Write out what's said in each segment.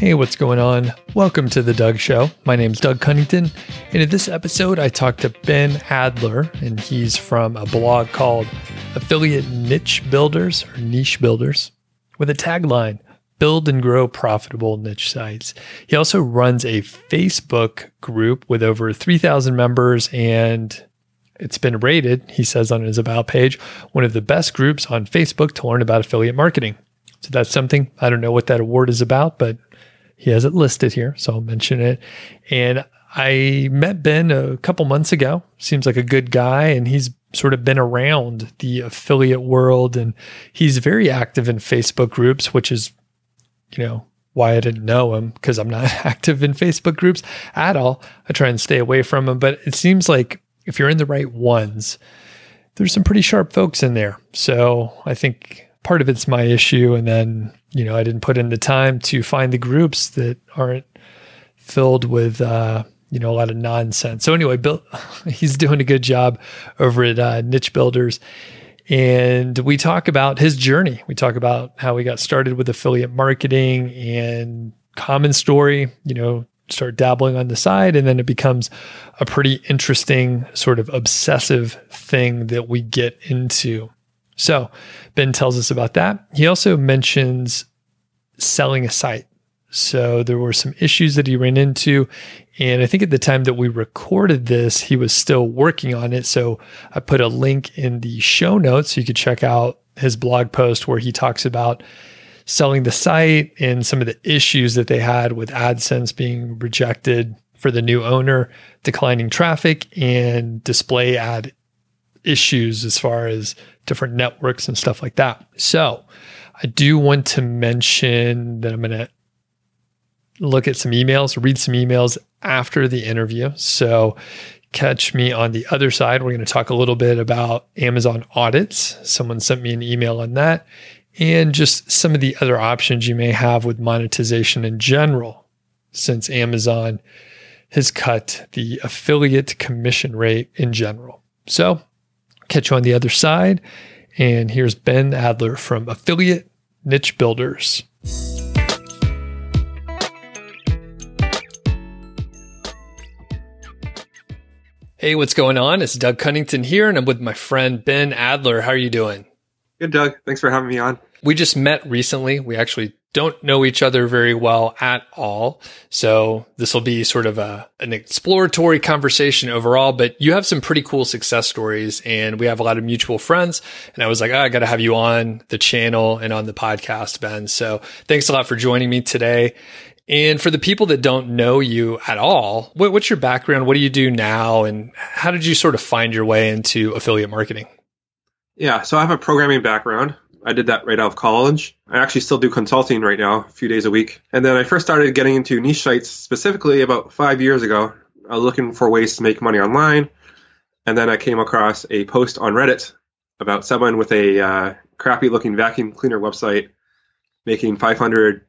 Hey, what's going on? Welcome to The Doug Show. My name's Doug Cunnington. And in this episode, I talked to Ben Adler, and he's from a blog called Affiliate Niche Builders or Niche Builders with a tagline Build and Grow Profitable Niche Sites. He also runs a Facebook group with over 3,000 members, and it's been rated, he says on his About page, one of the best groups on Facebook to learn about affiliate marketing. So that's something. I don't know what that award is about, but he has it listed here, so I'll mention it. And I met Ben a couple months ago. Seems like a good guy, and he's sort of been around the affiliate world, and he's very active in Facebook groups, which is, you know, why I didn't know him because I'm not active in Facebook groups at all. I try and stay away from them, but it seems like if you're in the right ones, there's some pretty sharp folks in there. So I think part of it's my issue, and then you know, I didn't put in the time to find the groups that aren't filled with, uh, you know, a lot of nonsense. So anyway, Bill, he's doing a good job over at uh, Niche Builders. And we talk about his journey. We talk about how he got started with affiliate marketing and common story, you know, start dabbling on the side. And then it becomes a pretty interesting, sort of obsessive thing that we get into. So Ben tells us about that. He also mentions selling a site. So there were some issues that he ran into. And I think at the time that we recorded this, he was still working on it. So I put a link in the show notes so you could check out his blog post where he talks about selling the site and some of the issues that they had with AdSense being rejected for the new owner, declining traffic, and display ad issues as far as different networks and stuff like that. So I do want to mention that I'm going to look at some emails, read some emails after the interview. So catch me on the other side. We're going to talk a little bit about Amazon audits. Someone sent me an email on that and just some of the other options you may have with monetization in general, since Amazon has cut the affiliate commission rate in general. So Catch you on the other side. And here's Ben Adler from Affiliate Niche Builders. Hey, what's going on? It's Doug Cunnington here, and I'm with my friend Ben Adler. How are you doing? Good, Doug. Thanks for having me on. We just met recently. We actually don't know each other very well at all. So this will be sort of a, an exploratory conversation overall, but you have some pretty cool success stories and we have a lot of mutual friends. And I was like, oh, I got to have you on the channel and on the podcast, Ben. So thanks a lot for joining me today. And for the people that don't know you at all, what, what's your background? What do you do now? And how did you sort of find your way into affiliate marketing? Yeah, so I have a programming background. I did that right out of college. I actually still do consulting right now, a few days a week. And then I first started getting into niche sites specifically about five years ago. Was looking for ways to make money online. And then I came across a post on Reddit about someone with a uh, crappy looking vacuum cleaner website making $500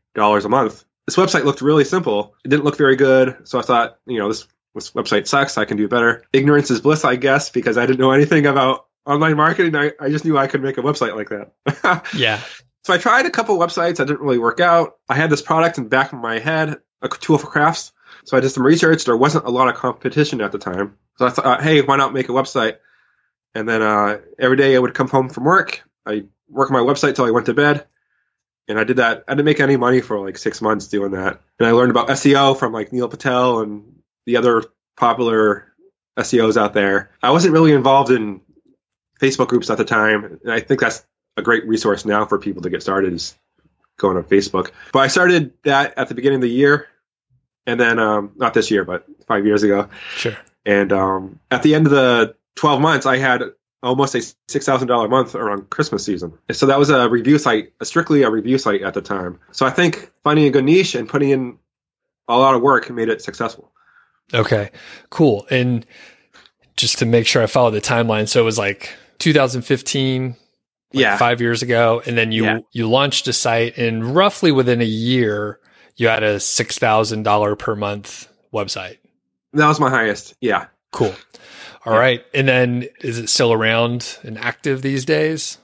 a month. This website looked really simple. It didn't look very good. So I thought, you know, this, this website sucks. I can do better. Ignorance is bliss, I guess, because I didn't know anything about online marketing. I, I just knew I could make a website like that. yeah. So I tried a couple websites. I didn't really work out. I had this product in the back of my head, a tool for crafts. So I did some research. There wasn't a lot of competition at the time. So I thought, hey, why not make a website? And then uh, every day I would come home from work. I work on my website till I went to bed. And I did that. I didn't make any money for like six months doing that. And I learned about SEO from like Neil Patel and the other popular SEOs out there. I wasn't really involved in Facebook groups at the time. And I think that's a great resource now for people to get started is going on Facebook. But I started that at the beginning of the year, and then um, not this year, but five years ago. Sure. And um, at the end of the 12 months, I had almost a six thousand dollar month around Christmas season. So that was a review site, strictly a review site at the time. So I think finding a good niche and putting in a lot of work made it successful. Okay, cool. And just to make sure I follow the timeline, so it was like 2015 like yeah five years ago and then you yeah. you launched a site and roughly within a year you had a six thousand dollar per month website that was my highest yeah cool All yeah. right, and then is it still around and active these days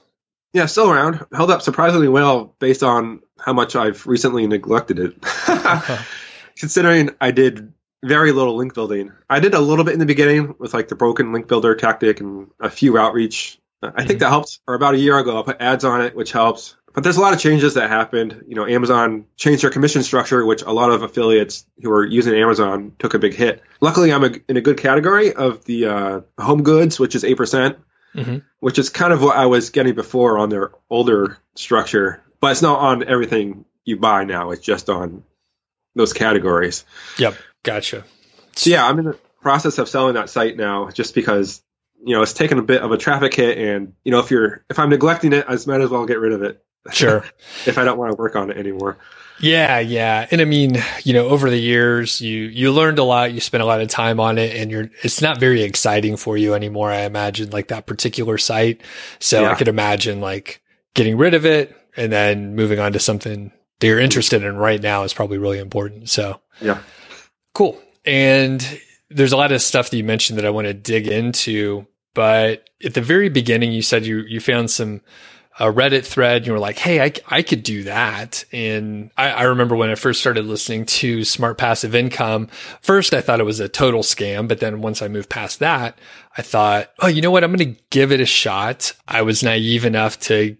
Yeah, still around. Held up surprisingly well based on how much I've recently neglected it. Considering I did very little link building. I did a little bit in the beginning with like the broken link builder tactic and a few outreach. I think mm-hmm. that helped. Or about a year ago, I put ads on it, which helps. But there's a lot of changes that happened. You know, Amazon changed their commission structure, which a lot of affiliates who are using Amazon took a big hit. Luckily, I'm a, in a good category of the uh, home goods, which is 8%, percent mm-hmm. which is kind of what I was getting before on their older structure. But it's not on everything you buy now. It's just on those categories. Yep. Gotcha. So, yeah, I'm in the process of selling that site now just because, you know, it's taken a bit of a traffic hit. And, you know, if you're, if I'm neglecting it, I might as well get rid of it. Sure. if I don't want to work on it anymore. Yeah, yeah. And I mean, you know, over the years you you learned a lot, you spent a lot of time on it and you're it's not very exciting for you anymore, I imagine, like that particular site. So yeah. I could imagine like getting rid of it and then moving on to something that you're interested in right now is probably really important. So Yeah. Cool. And there's a lot of stuff that you mentioned that I want to dig into, but at the very beginning you said you you found some a Reddit thread. and You were like, Hey, I, I could do that. And I, I, remember when I first started listening to smart passive income, first I thought it was a total scam. But then once I moved past that, I thought, Oh, you know what? I'm going to give it a shot. I was naive enough to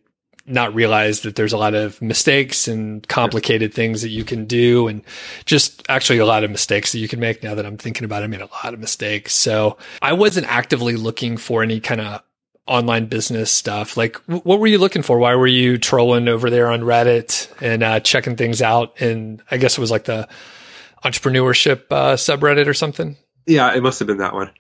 not realize that there's a lot of mistakes and complicated things that you can do and just actually a lot of mistakes that you can make now that I'm thinking about it, I made a lot of mistakes. So I wasn't actively looking for any kind of online business stuff. Like, what were you looking for? Why were you trolling over there on Reddit and uh, checking things out? And I guess it was like the entrepreneurship uh, subreddit or something. Yeah, it must have been that one.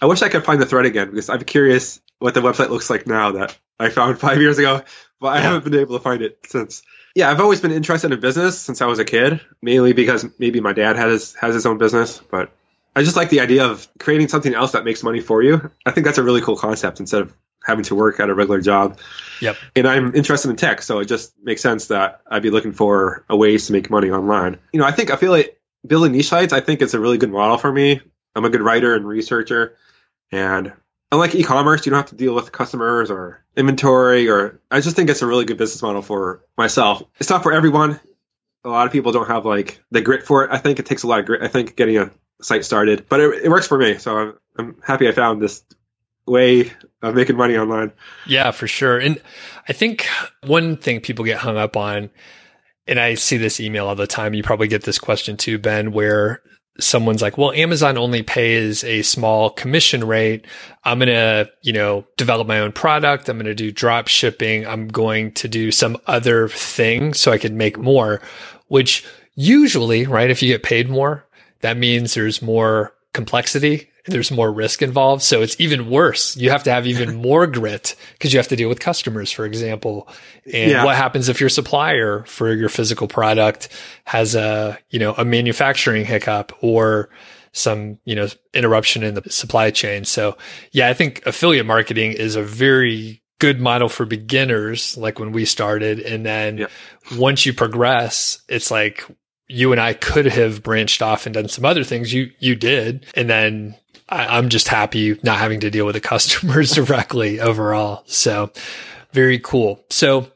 I wish I could find the thread again because I'm curious what the website looks like now that I found five years ago, but I haven't been able to find it since. Yeah, I've always been interested in business since I was a kid, mainly because maybe my dad has has his own business, but I just like the idea of creating something else that makes money for you. I think that's a really cool concept instead of having to work at a regular job. Yep. And I'm interested in tech, so it just makes sense that I'd be looking for a ways to make money online. You know, I think I feel like building niche sites, I think it's a really good model for me. I'm a good writer and researcher. And unlike e-commerce, you don't have to deal with customers or inventory or I just think it's a really good business model for myself. It's not for everyone. A lot of people don't have like the grit for it. I think it takes a lot of grit. I think getting a site started, but it, it works for me. So I'm, I'm happy I found this way of making money online. Yeah, for sure. And I think one thing people get hung up on, and I see this email all the time, you probably get this question too, Ben, where someone's like, well, Amazon only pays a small commission rate. I'm going to, you know, develop my own product. I'm going to do drop shipping. I'm going to do some other thing so I can make more, which usually, right? If you get paid more, that means there's more complexity there's more risk involved. So it's even worse. You have to have even more grit because you have to deal with customers, for example. And yeah. what happens if your supplier for your physical product has a, you know, a manufacturing hiccup or some, you know, interruption in the supply chain. So yeah, I think affiliate marketing is a very good model for beginners, like when we started. And then yeah. once you progress, it's like, you and I could have branched off and done some other things. You you did, and then I, am just happy not having to deal with the customers directly overall. So very cool. So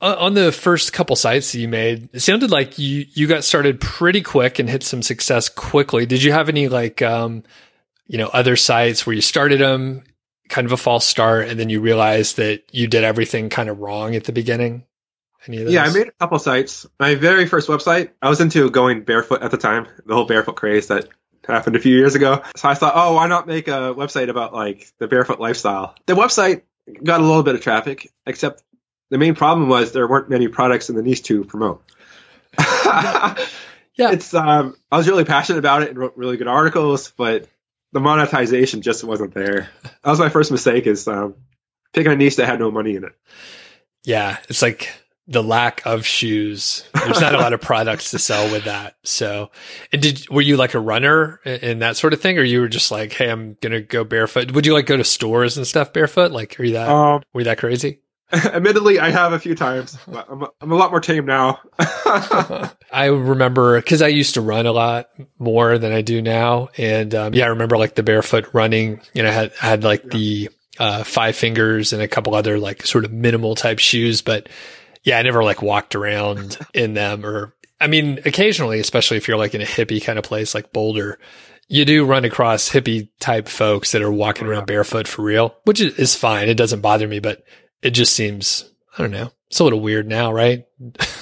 uh, on the first couple sites that you made, it sounded like you, you got started pretty quick and hit some success quickly. Did you have any like, um, you know, other sites where you started them kind of a false start and then you realized that you did everything kind of wrong at the beginning? Yeah, I made a couple sites. My very first website, I was into going barefoot at the time, the whole barefoot craze that happened a few years ago. So I thought, oh, why not make a website about like the barefoot lifestyle? The website got a little bit of traffic, except the main problem was there weren't many products in the niche to promote. yeah, it's um, I was really passionate about it and wrote really good articles, but the monetization just wasn't there. That was my first mistake is um, picking a niche that had no money in it. Yeah, it's like the lack of shoes. There's not a lot of products to sell with that. So, and did were you like a runner and that sort of thing, or you were just like, hey, I'm gonna go barefoot? Would you like go to stores and stuff barefoot? Like, are you that um, were you that crazy? Admittedly, I have a few times, but I'm a, I'm a lot more tame now. I remember because I used to run a lot more than I do now, and um, yeah, I remember like the barefoot running. You know, I had I had like yeah. the uh, Five Fingers and a couple other like sort of minimal type shoes. But yeah, I never like walked around in them or, I mean, occasionally, especially if you're like in a hippie kind of place like Boulder, you do run across hippie type folks that are walking around barefoot for real, which is fine. It doesn't bother me, but it just seems, I don't know, it's a little weird now, right?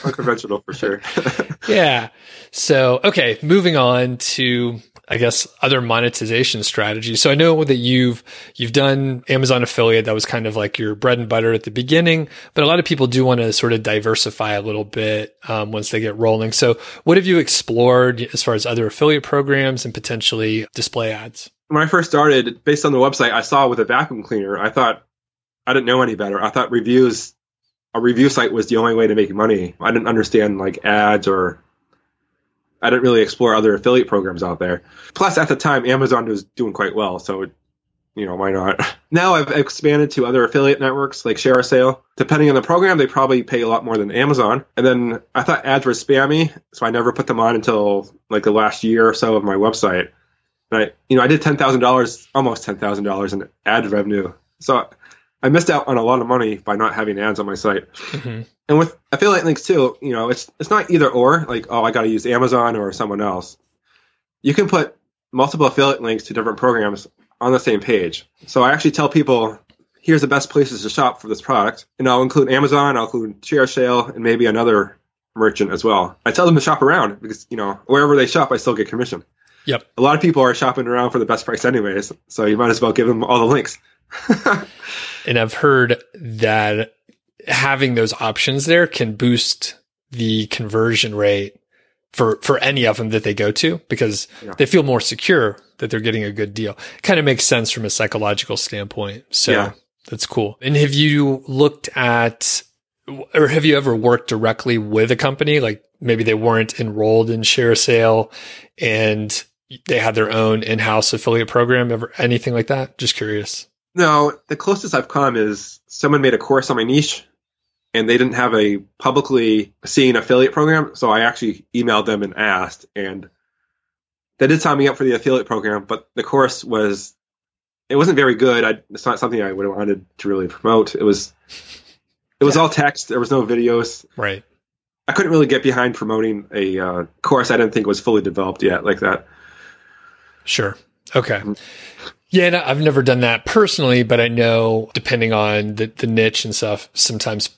Unconventional for sure. yeah. So, okay, moving on to I guess other monetization strategies. So I know that you've you've done Amazon affiliate that was kind of like your bread and butter at the beginning, but a lot of people do want to sort of diversify a little bit um, once they get rolling. So what have you explored as far as other affiliate programs and potentially display ads? When I first started, based on the website I saw with a vacuum cleaner, I thought I didn't know any better. I thought reviews a review site was the only way to make money. I didn't understand like ads or I didn't really explore other affiliate programs out there. Plus, at the time, Amazon was doing quite well, so you know why not? Now I've expanded to other affiliate networks like ShareASale. Depending on the program, they probably pay a lot more than Amazon. And then I thought ads were spammy, so I never put them on until like the last year or so of my website. And I, you know, I did ten thousand dollars, almost ten thousand dollars in ad revenue. So I missed out on a lot of money by not having ads on my site. Mm-hmm. And with affiliate links too, you know, it's it's not either or. Like, oh, I got to use Amazon or someone else. You can put multiple affiliate links to different programs on the same page. So I actually tell people, here's the best places to shop for this product, and I'll include Amazon, I'll include ShareASale, and maybe another merchant as well. I tell them to shop around because you know wherever they shop, I still get commission. Yep. A lot of people are shopping around for the best price anyways, so you might as well give them all the links. and I've heard that having those options there can boost the conversion rate for for any of them that they go to because yeah. they feel more secure that they're getting a good deal. Kind of makes sense from a psychological standpoint. So yeah. that's cool. And have you looked at or have you ever worked directly with a company like maybe they weren't enrolled in ShareASale and they had their own in-house affiliate program ever anything like that? Just curious. No, the closest I've come is someone made a course on my niche and they didn't have a publicly seen affiliate program. So I actually emailed them and asked, and they did sign me up for the affiliate program, but the course was, it wasn't very good. I, it's not something I would have wanted to really promote. It was, it was yeah. all text. There was no videos. Right. I couldn't really get behind promoting a uh, course I didn't think was fully developed yet like that. Sure. Okay. Yeah, no, I've never done that personally, but I know depending on the, the niche and stuff, sometimes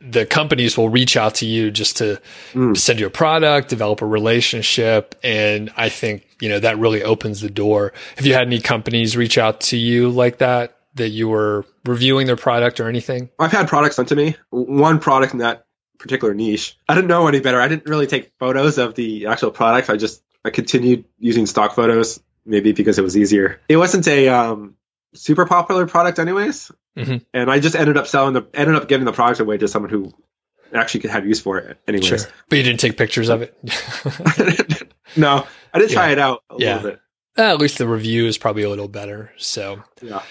the companies will reach out to you just to mm. send you a product, develop a relationship. And I think, you know, that really opens the door. Have you had any companies reach out to you like that, that you were reviewing their product or anything? I've had products sent to me. One product in that particular niche. I didn't know any better. I didn't really take photos of the actual product. I just, I continued using stock photos maybe because it was easier. It wasn't a um, super popular product, anyways, mm-hmm. and I just ended up selling the ended up giving the product away to someone who actually could have use for it, anyways. Sure. But you didn't take pictures of it. no, I did try yeah. it out a yeah. little bit. Uh, at least the review is probably a little better. So yeah.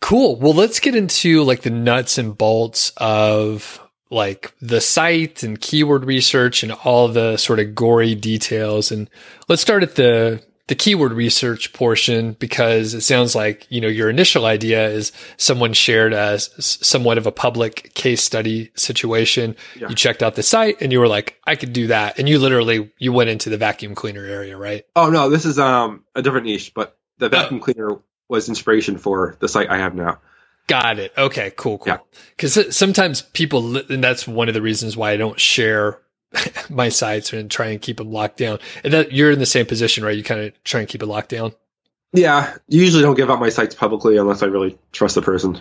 Cool. Well, let's get into like the nuts and bolts of like the site and keyword research and all the sort of gory details. And let's start at the the keyword research portion because it sounds like, you know, your initial idea is someone shared as somewhat of a public case study situation. Yeah. You checked out the site and you were like, I could do that. And you literally, you went into the vacuum cleaner area, right? Oh, no, this is, um, a different niche, but the oh. vacuum oh. cleaner was inspiration for the site I have now. Got it. Okay, cool, cool. Because sometimes people, and that's one of the reasons why I don't share my sites and try and keep them locked down. And that you're in the same position, right? You kind of try and keep it locked down. Yeah, usually don't give out my sites publicly unless I really trust the person.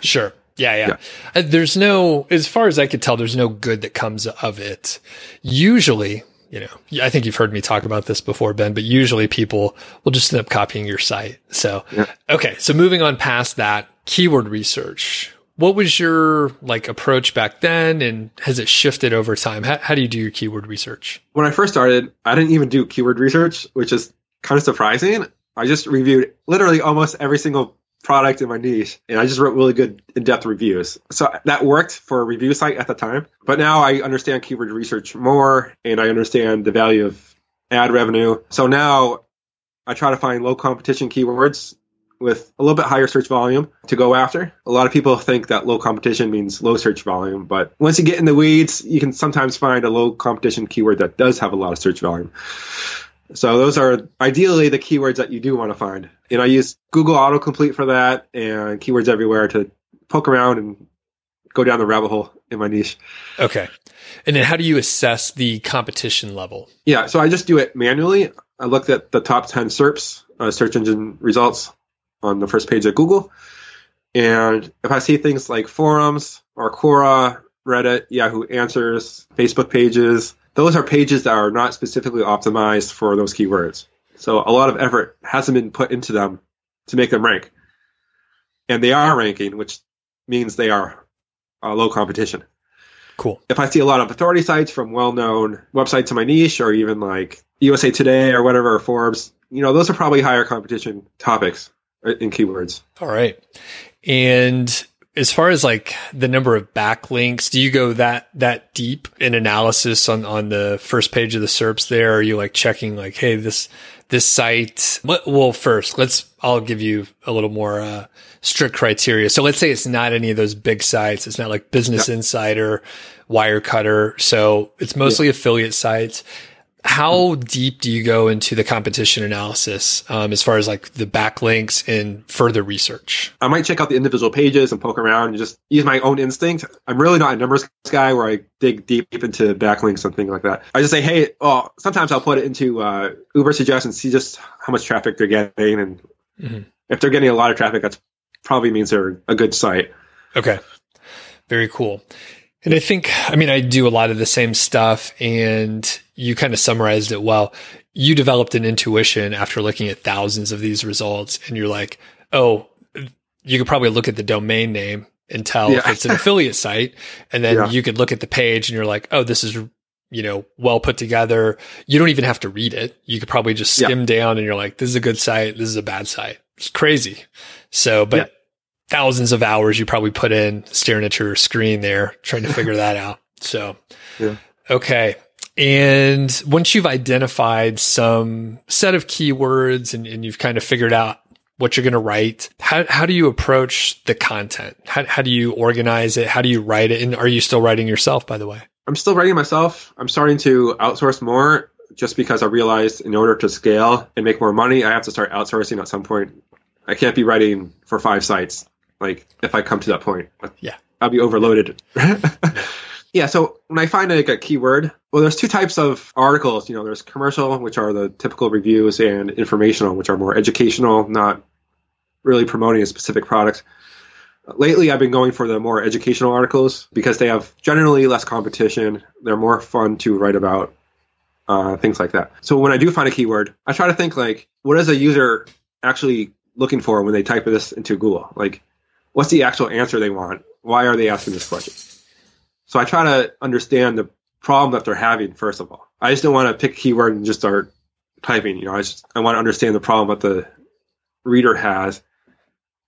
Sure. Yeah, yeah. yeah. Uh, there's no, as far as I could tell, there's no good that comes of it. Usually, you know, I think you've heard me talk about this before, Ben, but usually people will just end up copying your site. So, yeah. okay. So moving on past that, keyword research what was your like approach back then and has it shifted over time? How, how, do you do your keyword research? When i first started i didn't even do keyword research which is kind of surprising. I just reviewed literally almost every single product in my niche and i just wrote really good in-depth reviews. So that worked for a review site at the time but now i understand keyword research more and i understand the value of ad revenue. So now i try to find low competition keywords with a little bit higher search volume to go after. A lot of people think that low competition means low search volume, but once you get in the weeds, you can sometimes find a low competition keyword that does have a lot of search volume. So those are ideally the keywords that you do want to find. And I use Google autocomplete for that and keywords everywhere to poke around and go down the rabbit hole in my niche. Okay. And then how do you assess the competition level? Yeah, so I just do it manually. I looked at the top 10 SERPs, uh, search engine results, on the first page of Google. And if I see things like forums or Quora, Reddit, Yahoo Answers, Facebook pages, those are pages that are not specifically optimized for those keywords. So a lot of effort hasn't been put into them to make them rank. And they are ranking, which means they are uh, low competition. Cool. If I see a lot of authority sites from well-known websites in my niche, or even like USA Today or whatever, or Forbes, you know, those are probably higher competition topics in keywords. All right. And as far as like the number of backlinks, do you go that that deep in analysis on on the first page of the SERPs there? Are you like checking like, hey, this this site? Well, first, let's I'll give you a little more uh, strict criteria. So let's say it's not any of those big sites. It's not like Business. Insider, Wirecutter. So it's mostly affiliate sites how deep do you go into the competition analysis um, as far as like the backlinks and further research? I might check out the individual pages and poke around and just use my own instinct. I'm really not a numbers guy where I dig deep into backlinks and things like that. I just say, hey, well, sometimes I'll put it into uh, Ubersuggest and see just how much traffic they're getting. And mm-hmm. if they're getting a lot of traffic, that probably means they're a good site. Okay. Very cool. And I think, I mean, I do a lot of the same stuff and you kind of summarized it well. You developed an intuition after looking at thousands of these results and you're like, oh, you could probably look at the domain name and tell yeah. if it's an affiliate site. And then yeah. you could look at the page and you're like, oh, this is, you know, well put together. You don't even have to read it. You could probably just skim yeah. down and you're like, this is a good site. This is a bad site. It's crazy. So, but thousands of hours you probably put in staring at your screen there trying to figure that out. So, yeah. okay. And once you've identified some set of keywords and, and you've kind of figured out what you're going to write, how, how do you approach the content? How, how do you organize it? How do you write it? And are you still writing yourself, by the way? I'm still writing myself. I'm starting to outsource more just because I realized in order to scale and make more money, I have to start outsourcing at some point. I can't be writing for five sites. Like if I come to that point, yeah, I'll be overloaded. yeah. So when I find like a keyword, well, there's two types of articles. You know, there's commercial, which are the typical reviews, and informational, which are more educational, not really promoting a specific product. Lately, I've been going for the more educational articles because they have generally less competition. They're more fun to write about, uh, things like that. So when I do find a keyword, I try to think like, what is a user actually looking for when they type this into Google? Like, what's the actual answer they want? Why are they asking this question? So I try to understand the problem that they're having first of all. I just don't want to pick a keyword and just start typing. You know, I just I want to understand the problem that the reader has,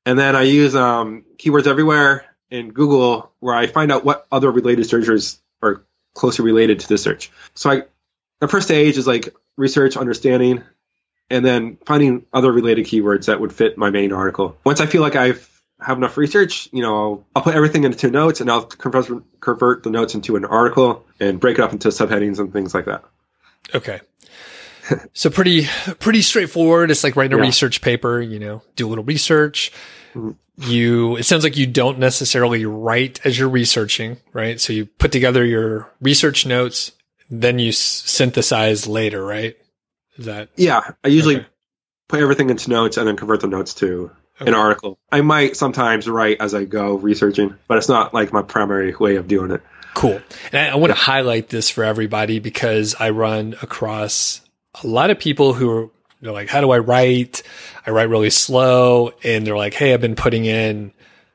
and then I use um, keywords everywhere in Google where I find out what other related searches are closely related to this search. So I the first stage is like research, understanding, and then finding other related keywords that would fit my main article. Once I feel like I've have enough research, you know, I'll, I'll put everything into notes and I'll convert, convert the notes into an article and break it up into subheadings and things like that. Okay. so pretty, pretty straightforward. It's like writing a yeah. research paper, you know, do a little research. Mm-hmm. You, it sounds like you don't necessarily write as you're researching, right? So you put together your research notes, then you s- synthesize later, right? Is that? Yeah. I usually okay. put everything into notes and then convert the notes to okay. an article. I might sometimes write as I go researching, but it's not like my primary way of doing it. Cool. And I, I want to highlight this for everybody because I run across a lot of people who are they're like, how do I write? I write really slow. And they're like, Hey, I've been putting in,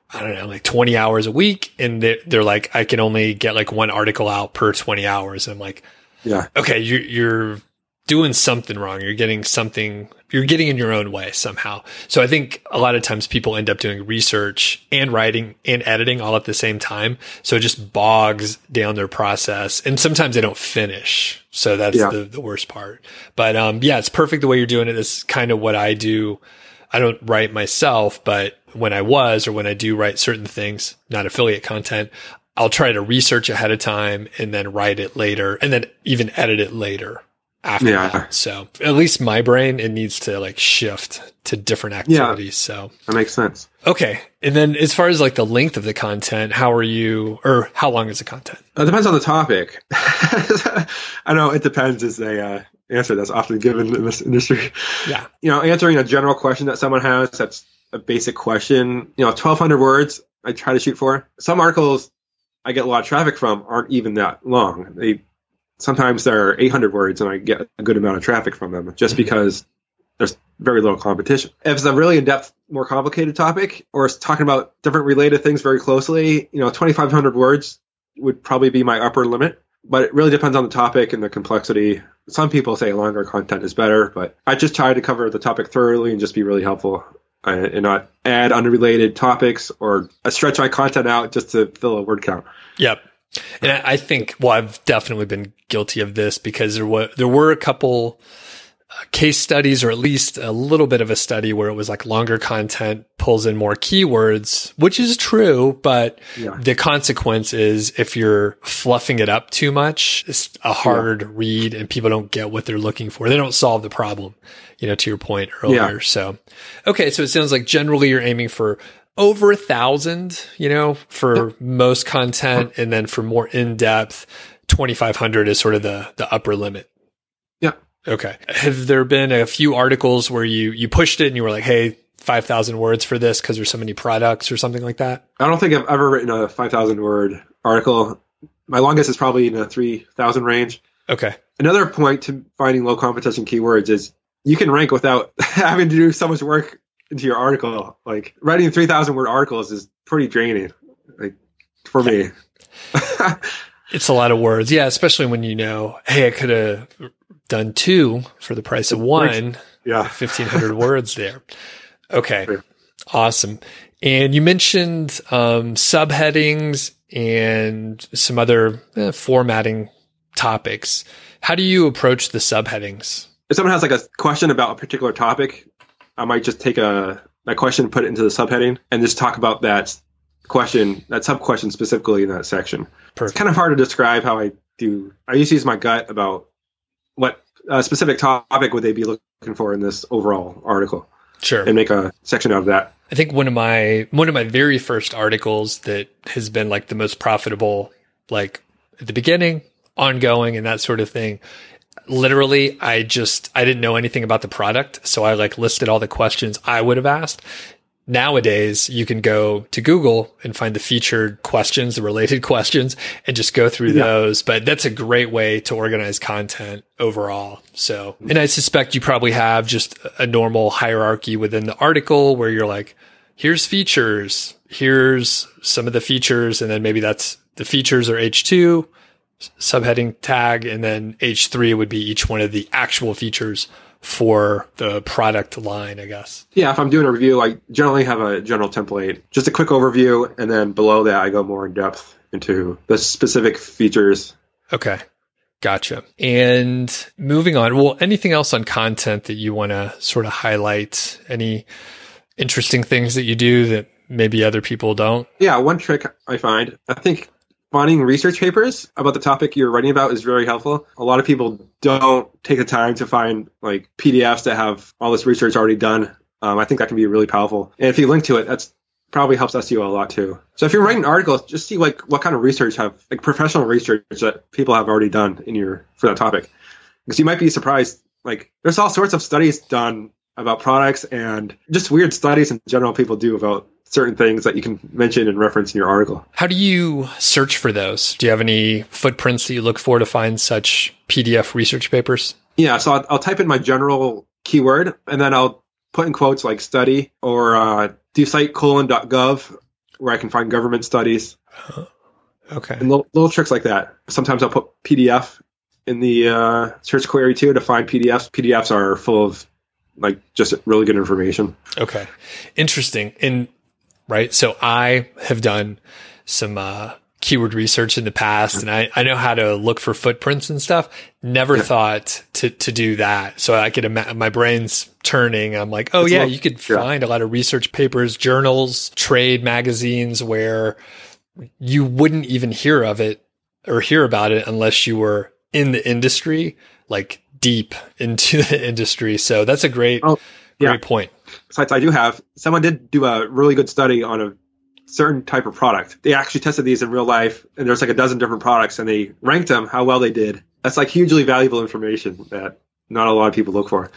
I don't know, like 20 hours a week. And they're, they're like, I can only get like one article out per 20 hours. And I'm like, yeah, okay, you're, you're doing something wrong. You're getting something, you're getting in your own way somehow. So I think a lot of times people end up doing research and writing and editing all at the same time. So it just bogs down their process and sometimes they don't finish. So that's yeah. the, the worst part. But, um, yeah, it's perfect the way you're doing it. It's kind of what I do. I don't write myself, but when I was or when I do write certain things, not affiliate content, I'll try to research ahead of time and then write it later and then even edit it later after Yeah. that. So at least my brain, it needs to like shift to different activities. Yeah, So, That makes sense. okay. And then as far as like the length of the content, how are you, or how long is the content? It depends on the topic. I know it depends is a uh, answer that's often given in this industry. Yeah. You know, answering a general question that someone has, that's a basic question. You know, 1,200 words I try to shoot for. Some articles I get a lot of traffic from aren't even that long. They sometimes there are 800 words and I get a good amount of traffic from them just Mhm. because there's very little competition. If it's a really in-depth, more complicated topic, or it's talking about different related things very closely, you know, 2,500 words would probably be my upper limit. But it really depends on the topic and the complexity. Some people say longer content is better, but I just try to cover the topic thoroughly and just be really helpful uh, and not add unrelated topics or stretch my content out just to fill a word count. Yep. And I I think, well, I've definitely been guilty of this because there were, there were a couple uh, case studies or at least a little bit of a study where it was like longer content pulls in more keywords, which is true, but Yeah. the consequence is if you're fluffing it up too much, it's a hard read and people don't get what they're looking for. They don't solve the problem, you know, to your point earlier. So, okay. So it sounds like generally you're aiming for over a thousand, you know, for most content. And then for more in depth, 2,500 is sort of the, the upper limit. Yeah. Okay. Have there been a few articles where you, you pushed it and you were like, Hey, 5,000 words for this because there's so many products or something like that? I don't think I've ever written a 5,000 word article. My longest is probably in a 3,000 range. Okay. Another point to finding low competition keywords is you can rank without having to do so much work into your article. Like writing 3,000 word articles is pretty draining, like for me. It's a lot of words. Yeah. Especially when you know, Hey, I could have done two for the price of one. yeah. 1500 words there. Okay. Awesome. And you mentioned um, subheadings and some other eh, formatting topics. How do you approach the subheadings? If someone has like a question about a particular topic, I might just take a that question, put it into the subheading, and just talk about that question, that sub question specifically in that section. It's kind of hard to describe how I do. I used to use my gut about what uh, specific topic would they be looking for in this overall article, Sure. and make a section out of that. I think one of my one of my very first articles that has been like the most profitable, like at the beginning, ongoing, and that sort of thing. Literally, I just I didn't know anything about the product, so I like listed all the questions I would have asked. Nowadays, you can go to Google and find the featured questions, the related questions, and just go through Yeah. those. But that's a great way to organize content overall. So, and I suspect you probably have just a normal hierarchy within the article where you're like, here's features, here's some of the features, and then maybe that's the features are H2, subheading tag, and then H3 would be each one of the actual features for the product line, I guess. Yeah, if I'm doing a review, I generally have a general template, just a quick overview, and then below that, I go more in depth into the specific features. Okay. Gotcha. And moving on, well, anything else on content that you want to sort of highlight? Any interesting things that you do that maybe other people don't? Yeah, one trick I find, I think finding research papers about the topic you're writing about is very helpful. A lot of people don't take the time to find like PDFs that have all this research already done. Um, I think that can be really powerful. And if you link to it, that's probably helps SEO a lot too. So if you're writing articles, just see like what kind of research have like professional research that people have already done in your for that topic. Because you might be surprised, like there's all sorts of studies done about products and just weird studies in general people do about certain things that you can mention and reference in your article. How do you search for those? Do you have any footprints that you look for to find such PDF research papers? Yeah, so I'll, I'll type in my general keyword and then I'll put in quotes like study or uh, do site.colon.gov where I can find government studies Okay. and little, little tricks like that. Sometimes I'll put PDF in the uh, search query too to find PDFs. PDFs are full of like just really good information. Okay. Interesting. And right. So I have done some uh, keyword research in the past and I, I know how to look for footprints and stuff. Never Yeah. thought to, to do that. So I could imagine my brain's turning. I'm like, oh It's yeah, little- you could yeah. find a lot of research papers, journals, trade magazines where you wouldn't even hear of it or hear about it unless you were in the industry, like deep into the industry. So that's a great, Oh, yeah. great point. Sites I do have, someone did do a really good study on a certain type of product. They actually tested these in real life, and there's like a dozen different products, and they ranked them how well they did. That's like hugely valuable information that not a lot of people look for.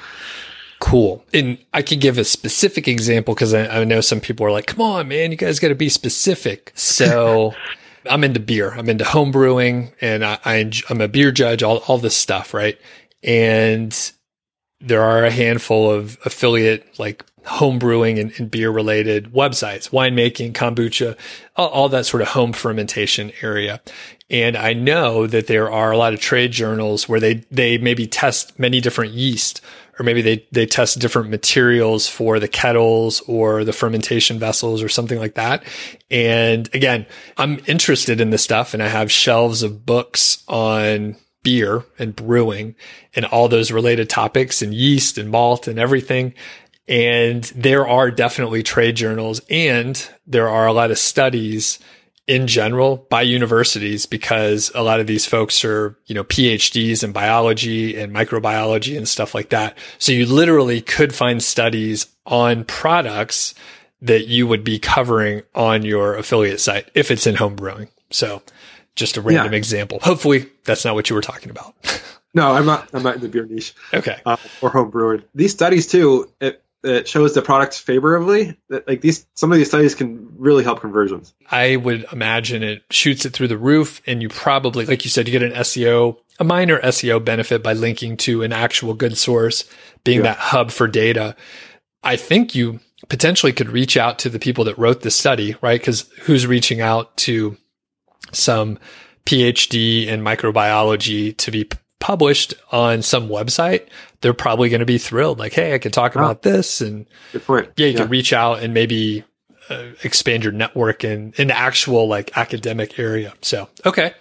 Cool. And I can give a specific example because I, I know some people are like, come on, man, you guys got to be specific. So I'm into beer. I'm into home brewing and I, I, I'm a beer judge, all, all this stuff, right? And there are a handful of affiliate like home brewing and, and beer related websites, winemaking, kombucha, all, all that sort of home fermentation area. And I know that there are a lot of trade journals where they, they maybe test many different yeast or maybe they, they test different materials for the kettles or the fermentation vessels or something like that. And again, I'm interested in this stuff and I have shelves of books on beer and brewing and all those related topics and yeast and malt and everything. And there are definitely trade journals and there are a lot of studies in general by universities because a lot of these folks are, you know, PhDs in biology and microbiology and stuff like that. So you literally could find studies on products that you would be covering on your affiliate site if it's in home brewing. So just a random Yeah. example. Hopefully that's not what you were talking about. No, I'm not. I'm not in the beer niche okay. uh, or home brewing. These studies too, it, it shows the product favorably. That like these, some of these studies can really help conversions. I would imagine it shoots it through the roof and you probably, like you said, you get an SEO, a minor SEO benefit by linking to an actual good source, being Yeah. that hub for data. I think you potentially could reach out to the people that wrote the study, right? Cause who's reaching out to some PhD in microbiology to be p- published on some website? They're probably going to be thrilled. Like, Hey, I can talk Oh. about this and yeah, you can reach out and maybe uh, expand your network in in the actual like academic area. So, okay,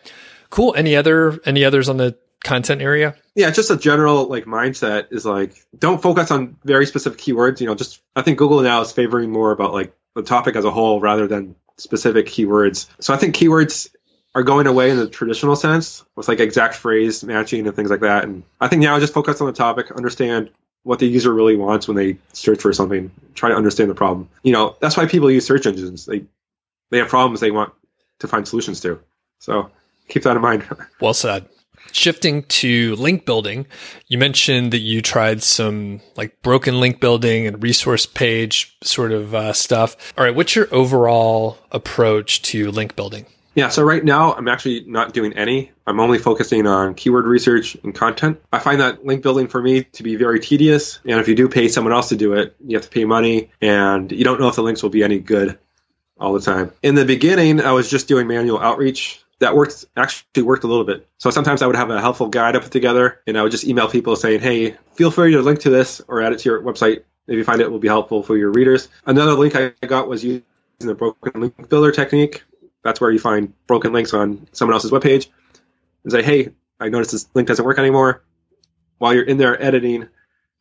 cool. Any other any others on the content area? yeah, just a general like mindset is like don't focus on very specific keywords. You know, just I think Google now is favoring more about like the topic as a whole rather than specific keywords. So I think keywords are going away in the traditional sense with like exact phrase matching and things like that. And I think now just focus on the topic, understand what the user really wants when they search for something, try to understand the problem. You know, that's why people use search engines. They they have problems they want to find solutions to. So keep that in mind. Well said. Shifting to link building, you mentioned that you tried some like broken link building and resource page sort of uh, stuff. All right, what's your overall approach to link building? Yeah, so right now I'm actually not doing any. I'm only focusing on keyword research and content. I find that link building for me to be very tedious. And if you do pay someone else to do it, you have to pay money and you don't know if the links will be any good all the time. In the beginning, I was just doing manual outreach. That worked actually worked a little bit. So sometimes I would have a helpful guide I put together and I would just email people saying, hey, feel free to link to this or add it to your website if you find it will be helpful for your readers. Another link I got was using the broken link builder technique. That's where you find broken links on someone else's webpage and say, hey, I noticed this link doesn't work anymore. While you're in there editing,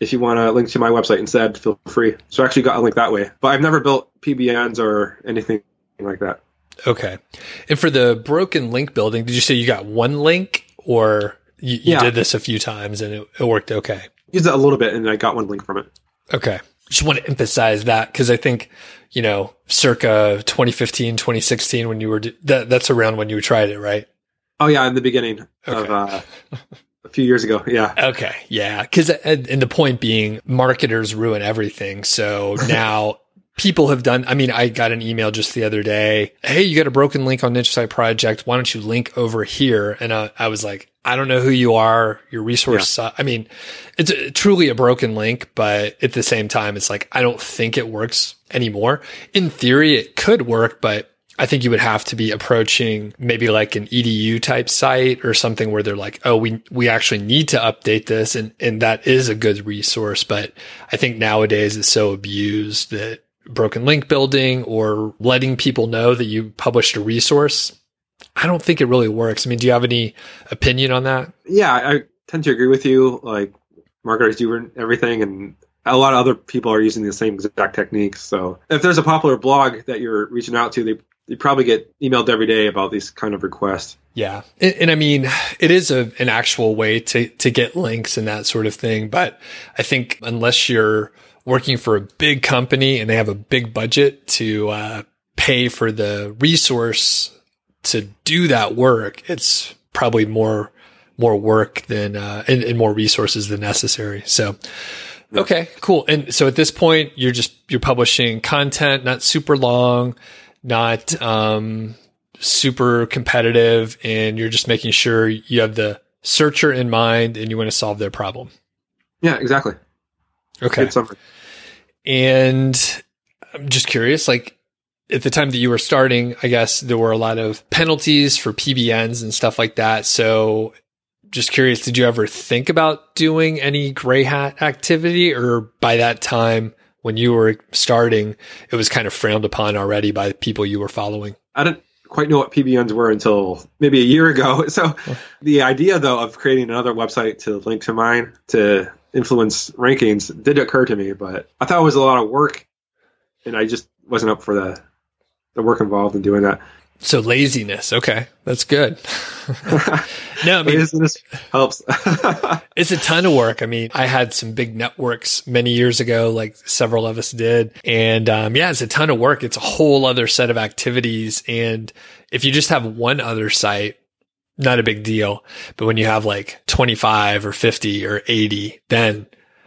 if you want to link to my website instead, feel free. So I actually got a link that way. But I've never built PBNs or anything like that. Okay. And for the broken link building, did you say you got one link or you, you Yeah. did this a few times and it, it worked okay? Used it a little bit and I got one link from it. Okay. Just want to emphasize that because I think, you know, circa 2015, 2016, when you were, that, that's around when you tried it, right? Oh yeah, in the beginning of uh, a few years ago. Yeah. Okay. Yeah. Cause, and and the point being marketers ruin everything. So now people have done, I mean, I got an email just the other day. Hey, you got a broken link on Niche Site Project. Why don't you link over here? And uh, I was like, I don't know who you are. Your resource. su- I mean, it's a, truly a broken link, but at the same time, it's like, I don't think it works anymore. In theory, it could work, but I think you would have to be approaching maybe like an EDU type site or something where they're like, oh, we, we actually need to update this. And, and that is a good resource. But I think nowadays it's so abused that broken link building or letting people know that you published a resource. I don't think it really works. I mean, do you have any opinion on that? Yeah, I tend to agree with you. Like marketers do everything, and a lot of other people are using the same exact techniques. So if there's a popular blog that you're reaching out to, they you probably get emailed every day about these kind of requests. Yeah. And, and, I mean, it is a, an actual way to, to get links and that sort of thing. But I think unless you're working for a big company and they have a big budget to uh, pay for the resource to do that work, it's probably more more work than uh, and, and more resources than necessary. So, okay, cool. And so at this point, you're just you're publishing content, not super long, not um, super competitive, and you're just making sure you have the searcher in mind and you want to solve their problem. Yeah, exactly. Okay. And I'm just curious, like at the time that you were starting, I guess there were a lot of penalties for PBNs and stuff like that. So just curious, did you ever think about doing any gray hat activity or by that time when you were starting, it was kind of frowned upon already by the people you were following? I didn't quite know what PBNs were until maybe a year ago. So the idea though of creating another website to link to mine to influence rankings did occur to me, but I thought it was a lot of work and I just wasn't up for the the work involved in doing that. So laziness. Okay. That's good. no, I mean, laziness helps. it's a ton of work. I mean, I had some big networks many years ago, like several of us did. And, um, yeah, it's a ton of work. It's a whole other set of activities. And if you just have one other site, not a big deal. But when you have like 25 or 50 or 80, then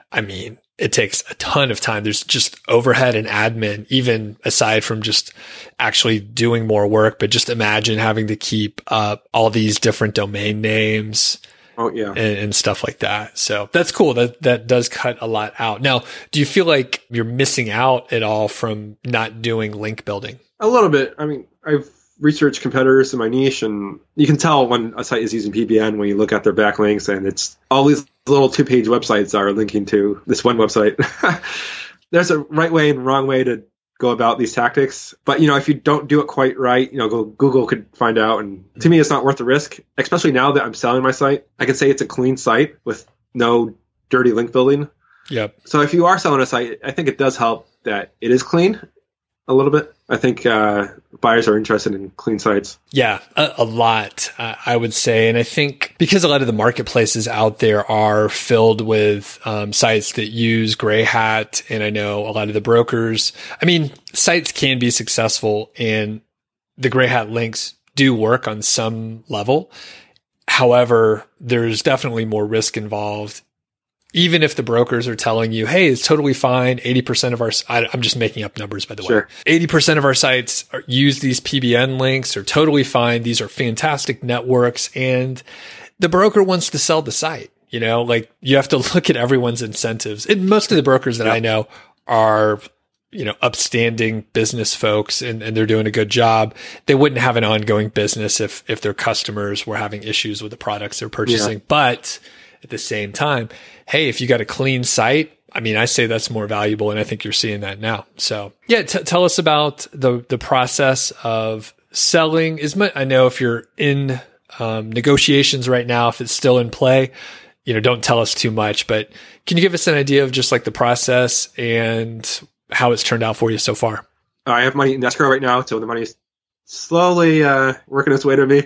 I mean, it takes a ton of time. There's just overhead and admin, even aside from just actually doing more work. But just imagine having to keep up all these different domain names. Oh yeah, and, and, stuff like that. So that's cool. That that does cut a lot out. Now, do you feel like you're missing out at all from not doing link building? A little bit. I mean, I've researched competitors in my niche, and you can tell when a site is using PBN when you look at their backlinks, and it's all these little two page websites are linking to this one website. There's a right way and wrong way to go about these tactics. But you know, if you don't do it quite right, you know, Google could find out. And to me, it's not worth the risk, especially now that I'm selling my site. I can say it's a clean site with no dirty link building. Yep. So if you are selling a site, I think it does help that it is clean a little bit. I think uh, buyers are interested in clean sites. Yeah, a, a lot, uh, I would say. And I think because a lot of the marketplaces out there are filled with um, sites that use gray hat, and I know a lot of the brokers, I mean, sites can be successful and the gray hat links do work on some level. However, there's definitely more risk involved even if the brokers are telling you, Hey, it's totally fine. 80% of our, I, am just making up numbers, by the sure. way. 80% of our sites are, use these PBN links are totally fine. These are fantastic networks. And the broker wants to sell the site. You know, like you have to look at everyone's incentives. And most of the brokers that I know are you know, upstanding business folks and, and they're doing a good job. They wouldn't have an ongoing business if, if their customers were having issues with the products they're purchasing. Yeah. But at the same time, hey, if you got a clean site, I mean, I say that's more valuable, and I think you're seeing that now. So, yeah, t- tell us about the the process of selling. Is my, I know if you're in um, negotiations right now, if it's still in play, you know, don't tell us too much. But can you give us an idea of just like the process and how it's turned out for you so far? I have money in escrow right now, so the money is slowly uh, working its way to me.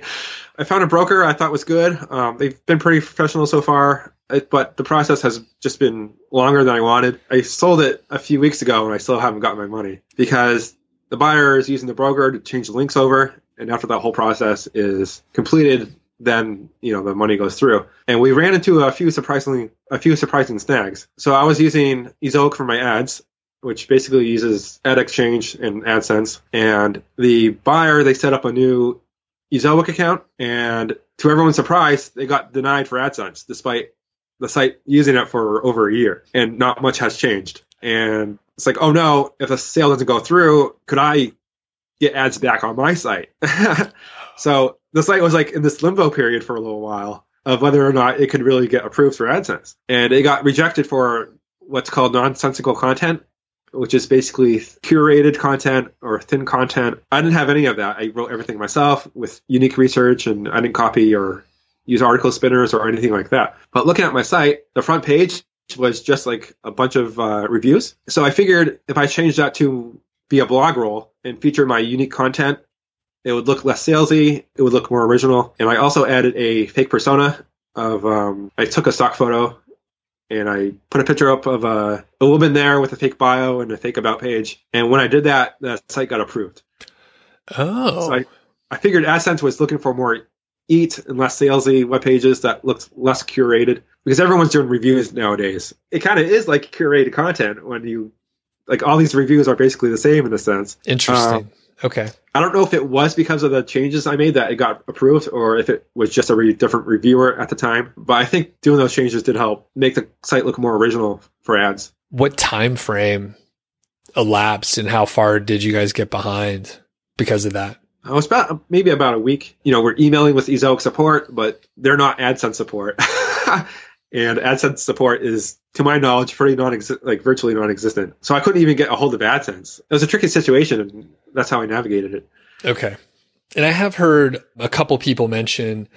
I found a broker I thought was good. Um, they've been pretty professional so far, but the process has just been longer than I wanted. I sold it a few weeks ago and I still haven't gotten my money because the buyer is using the broker to change the links over. And after that whole process is completed, then you know the money goes through. And we ran into a few surprisingly a few surprising snags. So I was using Ezoic for my ads, which basically uses Ad Exchange and AdSense. And the buyer they set up a new Ezoic account, and to everyone's surprise, they got denied for AdSense despite the site using it for over a year, and not much has changed. And it's like, oh no, if a sale doesn't go through, could I get ads back on my site? so the site was like in this limbo period for a little while of whether or not it could really get approved for AdSense, and it got rejected for what's called nonsensical content which is basically curated content or thin content. I didn't have any of that. I wrote everything myself with unique research and I didn't copy or use article spinners or anything like that. But looking at my site, the front page was just like a bunch of uh, reviews. So I figured if I changed that to be a blog roll and feature my unique content, it would look less salesy. It would look more original. And I also added a fake persona of um, I took a stock photo and I put a picture up of a, a woman there with a fake bio and a fake about page. And when I did that, the site got approved. Oh. So I, I figured AdSense was looking for more E-A-T and less salesy web pages that looked less curated because everyone's doing reviews nowadays. It kind of is like curated content when you like all these reviews are basically the same in a sense. Interesting. Um, okay. I don't know if it was because of the changes I made that it got approved or if it was just a re- different reviewer at the time. But I think doing those changes did help make the site look more original for ads. What time frame elapsed and how far did you guys get behind because of that? I was about maybe about a week. You know, we're emailing with Ezoic support, but they're not AdSense support. and AdSense support is, to my knowledge, pretty non like virtually non-existent. So I couldn't even get a hold of AdSense. It was a tricky situation, and that's how I navigated it. Okay, and I have heard a couple people mention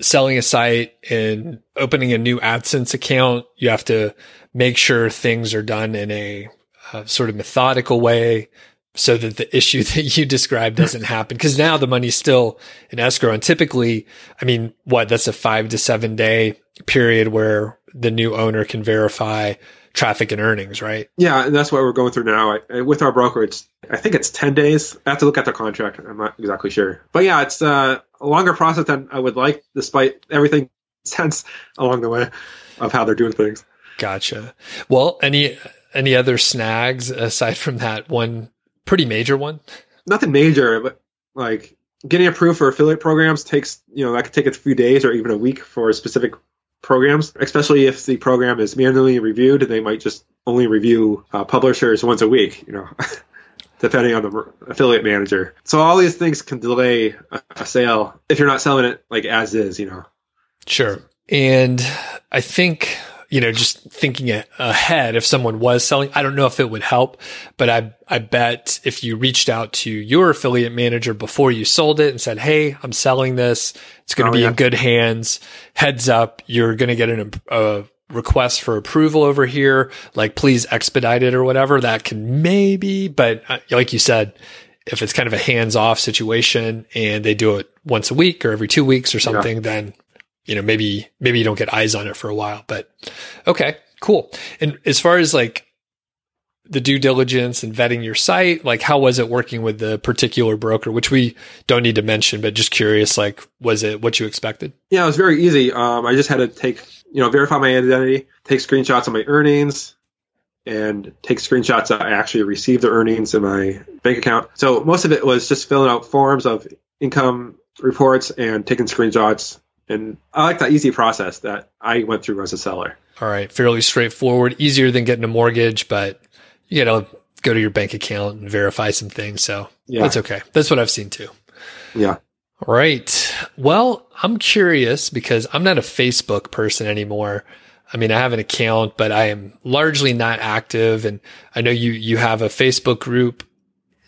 selling a site and opening a new AdSense account. You have to make sure things are done in a uh, sort of methodical way so that the issue that you described doesn't happen. Cause now the money's still in escrow. And typically, I mean, what that's a five to seven day period where the new owner can verify traffic and earnings, right? Yeah. And that's what we're going through now. I, with our broker, it's, I think it's 10 days. I have to look at the contract. I'm not exactly sure, but yeah, it's uh, a longer process than I would like, despite everything sense along the way of how they're doing things. Gotcha. Well, any, any other snags aside from that one pretty major one? Nothing major, but like getting approved for affiliate programs takes, you know, that could take a few days or even a week for specific programs, especially if the program is manually reviewed and they might just only review uh, publishers once a week, you know, depending on the affiliate manager. So all these things can delay a, a sale if you're not selling it like as is, you know. Sure. And I think you know, just thinking ahead, if someone was selling, I don't know if it would help, but I, I bet if you reached out to your affiliate manager before you sold it and said, Hey, I'm selling this. It's going to oh, be yeah. in good hands. Heads up. You're going to get an, a request for approval over here. Like, please expedite it or whatever. That can maybe, but uh, like you said, if it's kind of a hands off situation and they do it once a week or every two weeks or something, yeah. then you know, maybe, maybe you don't get eyes on it for a while, but okay, cool. And as far as like the due diligence and vetting your site, like how was it working with the particular broker, which we don't need to mention, but just curious, like, was it what you expected? Yeah, it was very easy. Um, I just had to take, you know, verify my identity, take screenshots of my earnings, and take screenshots that I actually received the earnings in my bank account. So most of it was just filling out forms of income reports and taking screenshots and I like that easy process that I went through as a seller. All right. Fairly straightforward, easier than getting a mortgage, but you to go to your bank account and verify some things. So yeah. that's okay. That's what I've seen too. Yeah. All right. Well, I'm curious because I'm not a Facebook person anymore. I mean, I have an account, but I am largely not active. And I know you, you have a Facebook group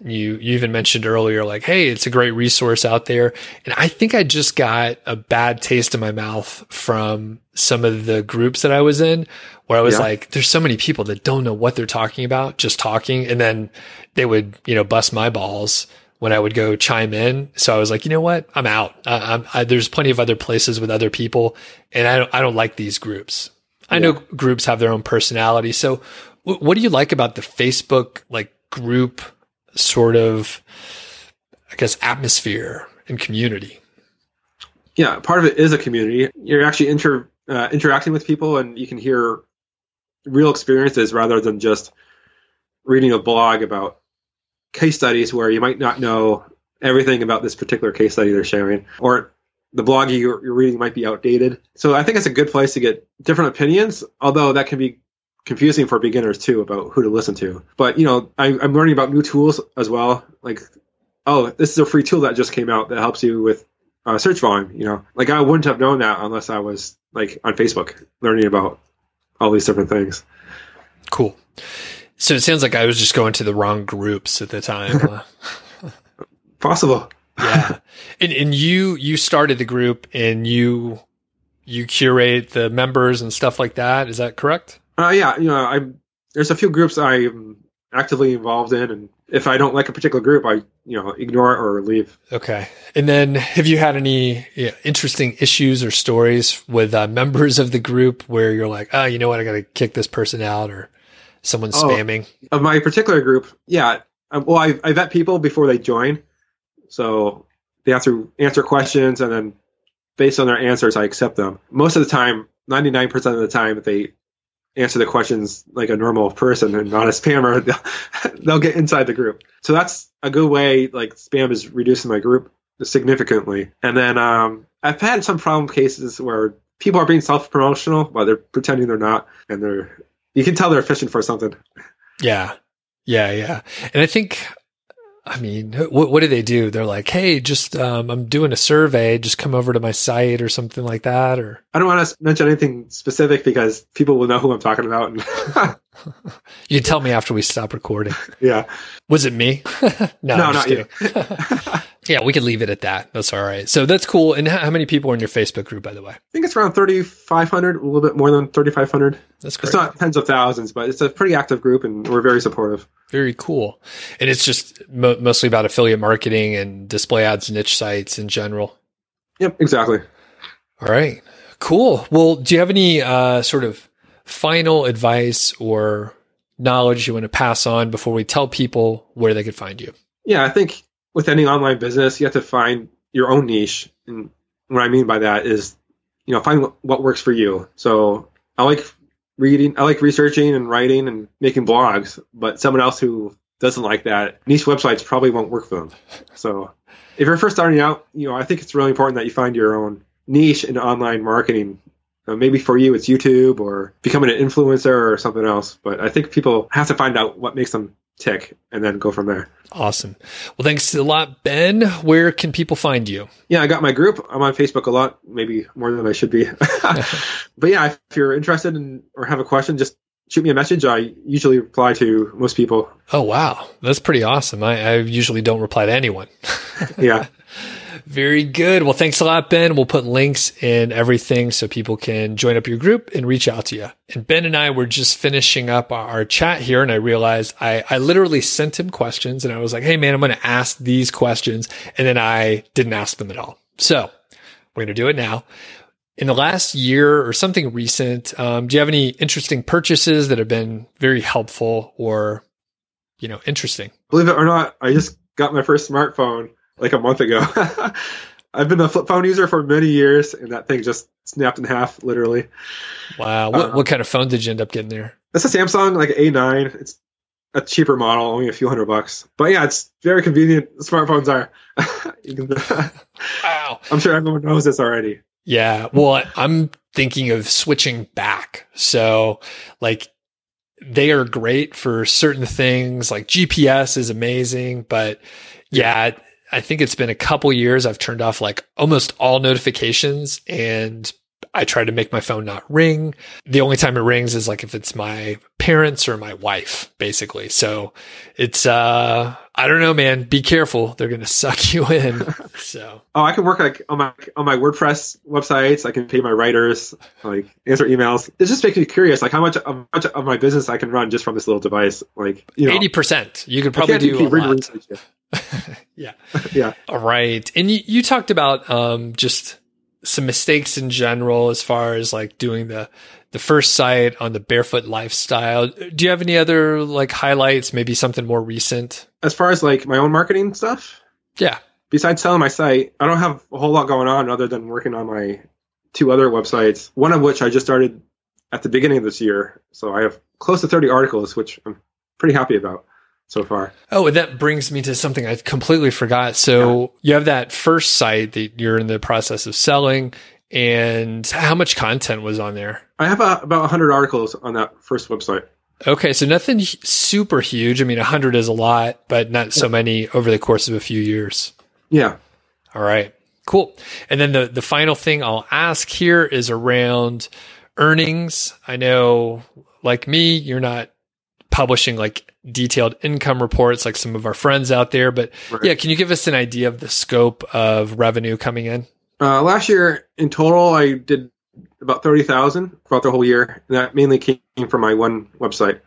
you, you even mentioned earlier, like, Hey, it's a great resource out there. And I think I just got a bad taste in my mouth from some of the groups that I was in where I was yeah. like, there's so many people that don't know what they're talking about, just talking. And then they would, you know, bust my balls when I would go chime in. So I was like, you know what? I'm out. I, I, there's plenty of other places with other people and I don't, I don't like these groups. I know groups have their own personality. So w- what do you like about the Facebook like group sort of, I guess, atmosphere and community. Yeah, part of it is a community. You're actually inter, uh, interacting with people, and you can hear real experiences rather than just reading a blog about case studies where you might not know everything about this particular case study they're sharing, or the blog you're, you're reading might be outdated. So I think it's a good place to get different opinions, although that can be confusing for beginners too about who to listen to. But you know, I, I'm learning about new tools as well. Like, oh, this is a free tool that just came out that helps you with uh, search volume. You know, like I wouldn't have known that unless I was like on Facebook learning about all these different things. Cool. So it sounds like I was just going to the wrong groups at the time. Possible. yeah. And and you you started the group and you you curate the members and stuff like that. Is that correct? Uh, yeah, you know, I there's a few groups I'm actively involved in, and if I don't like a particular group, I you know ignore it or leave. Okay. And then have you had any yeah, interesting issues or stories with uh, members of the group where you're like, oh, you know what, I got to kick this person out or someone's Oh. spamming? Of my particular group, yeah, um, well, I, I vet people before they join, so they have to answer questions, and then based on their answers, I accept them. Most of the time, ninety nine percent of the time, they answer the questions like a normal person and not a spammer, they'll, they'll get inside the group. So that's a good way. Like spam is reducing my group significantly. And then um, I've had some problem cases where people are being self promotional, but they're pretending they're not, and they're you can tell they're fishing for something. Yeah. Yeah. Yeah. And I think, I mean, what, what do they do? They're like, Hey, just, um, I'm doing a survey. Just come over to my site or something like that. Or I don't want to mention anything specific because people will know who I'm talking about. You tell me after we stop recording. yeah, Was it me? no, No, I'm not you. yeah. We could leave it at that. That's all right. So that's cool. And how how many people are in your Facebook group, by the way? I think it's around 3,500, a little bit more than 3,500. That's great. It's not tens of thousands, but it's a pretty active group, and we're very supportive. Very cool. And it's just mo- mostly about affiliate marketing and display ads, niche sites in general. Yep, exactly. All right. Cool. Well, do you have any uh, sort of final advice or knowledge you want to pass on before we tell people where they could find you? Yeah, I think with any online business, you have to find your own niche. And what I mean by that is, you know, find what, works for you. So I like reading, I like researching and writing and making blogs, but someone else who doesn't like that, niche websites probably won't work for them. So if you're first starting out, you know, I think it's really important that you find your own niche in online marketing. Uh, maybe for you, it's YouTube or becoming an influencer or something else. But I think people have to find out what makes them tick and then go from there. Awesome. Well, thanks a lot, Ben. Where can people find you? Yeah, I got my group. I'm on Facebook a lot, maybe more than I should be. but yeah, if you're interested in or have a question, just shoot me a message. I usually reply to most people. Oh, wow. That's pretty awesome. I, I usually don't reply to anyone. Yeah. Very good. Well, thanks a lot, Ben. We'll put links in everything so people can join up your group and reach out to you. And Ben and I were just finishing up our, chat here, and I realized I, I literally sent him questions, and I was like, "Hey, man, I'm going to ask these questions," and then I didn't ask them at all. So we're going to do it now. In the last year or something recent, um, do you have any interesting purchases that have been very helpful or, you know, interesting? Believe it or not, I just got my first smartphone like a month ago. I've been a flip phone user for many years, and that thing just snapped in half, literally. Wow. What, Uh, what kind of phone did you end up getting there? It's a Samsung, like A9. It's a cheaper model, only a few hundred bucks. But yeah, it's very convenient. Smartphones are. Can- Wow. I'm sure everyone knows this already. Yeah. Well, I'm thinking of switching back. So, like, they are great for certain things. Like GPS is amazing, but yeah, I think it's been a couple years. I've turned off like almost all notifications and I try to make my phone not ring. The only time it rings is like if it's my parents or my wife, basically. So it's, uh, I don't know, man. Be careful. They're going to suck you in. So. Oh, I can work like on my on my WordPress websites. I can pay my writers, like answer emails. It just makes me curious, like how much how much of my business I can run just from this little device. Like you know, Eighty percent. You could probably do a lot. research. Yeah. Yeah. All right. And you, you talked about um, just some mistakes in general as far as like doing the the first site on the barefoot lifestyle. Do you have any other like highlights? Maybe something more recent? As far as like my own marketing stuff, Yeah. besides selling my site, I don't have a whole lot going on other than working on my two other websites. One of which I just started at the beginning of this year, so I have close to thirty articles, which I'm pretty happy about so far. Oh, and that brings me to something I completely forgot. So you have that first site that you're in the process of selling, and how much content was on there? I have uh about 100 articles on that first website. Okay, so nothing super huge. I mean, 100 is a lot, but not so many over the course of a few years. Yeah. All right, cool. And then the the final thing I'll ask here is around earnings. I know, like me, you're not publishing like detailed income reports like some of our friends out there. But right. yeah, can you give us an idea of the scope of revenue coming in? Uh, last year in total, I did about 30,000 throughout the whole year. And that mainly came from my one website.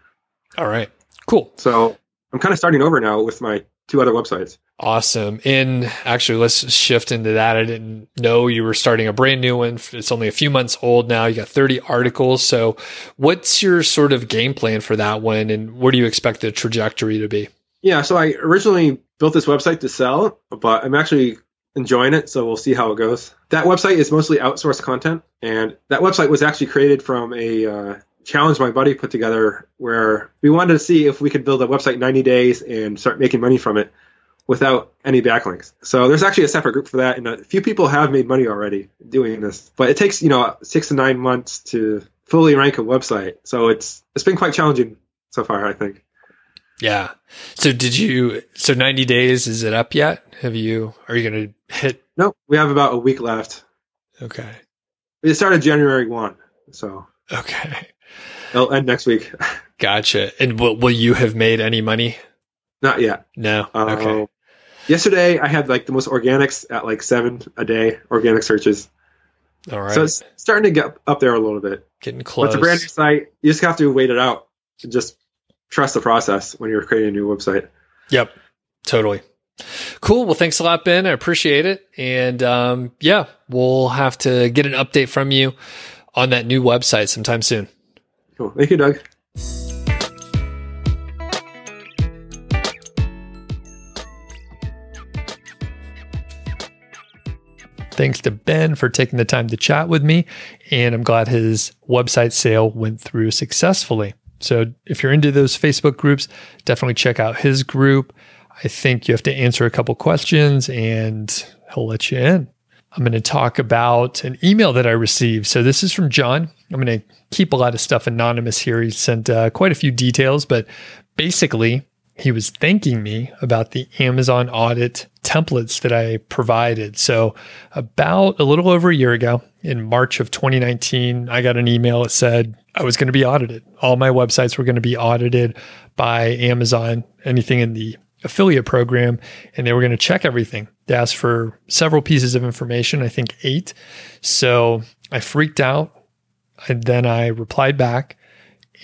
All right. Cool. So I'm kind of starting over now with my two other websites. Awesome. And actually, let's shift into that. I didn't know you were starting a brand new one. It's only a few months old now. You got 30 articles. So, what's your sort of game plan for that one? And where do you expect the trajectory to be? Yeah. So, I originally built this website to sell, but I'm actually enjoying it. So, we'll see how it goes. That website is mostly outsourced content. And that website was actually created from a uh, challenge my buddy put together where we wanted to see if we could build a website in 90 days and start making money from it without any backlinks. So there's actually a separate group for that, and a few people have made money already doing this. But it takes you know six to nine months to fully rank a website, so it's it's been quite challenging so far. I think. Yeah. So did you? So 90 days is it up yet? Have you? Are you going to hit? No, we have about a week left. Okay. It started January one, so. Okay. It'll end next week. Gotcha. And will, will you have made any money? Not yet. No. Okay. Uh, yesterday I had like the most organics at like seven a day, organic searches. All right. So it's starting to get up there a little bit. Getting close. But it's a brand new site. You just have to wait it out and just trust the process when you're creating a new website. Yep. Totally. Cool. Well, thanks a lot, Ben. I appreciate it. And um, yeah, we'll have to get an update from you on that new website sometime soon. Cool. Thank you, Doug. Thanks to Ben for taking the time to chat with me. And I'm glad his website sale went through successfully. So if you're into those Facebook groups, definitely check out his group. I think you have to answer a couple questions and he'll let you in. I'm going to talk about an email that I received. So this is from John. I'm going to keep a lot of stuff anonymous here. He sent uh, quite a few details, but basically, he was thanking me about the Amazon audit templates that I provided. So, about a little over a year ago, in March of 2019, I got an email that said I was going to be audited. All my websites were going to be audited by Amazon, anything in the affiliate program, and they were going to check everything. They asked for several pieces of information, I think eight. So I freaked out. And then I replied back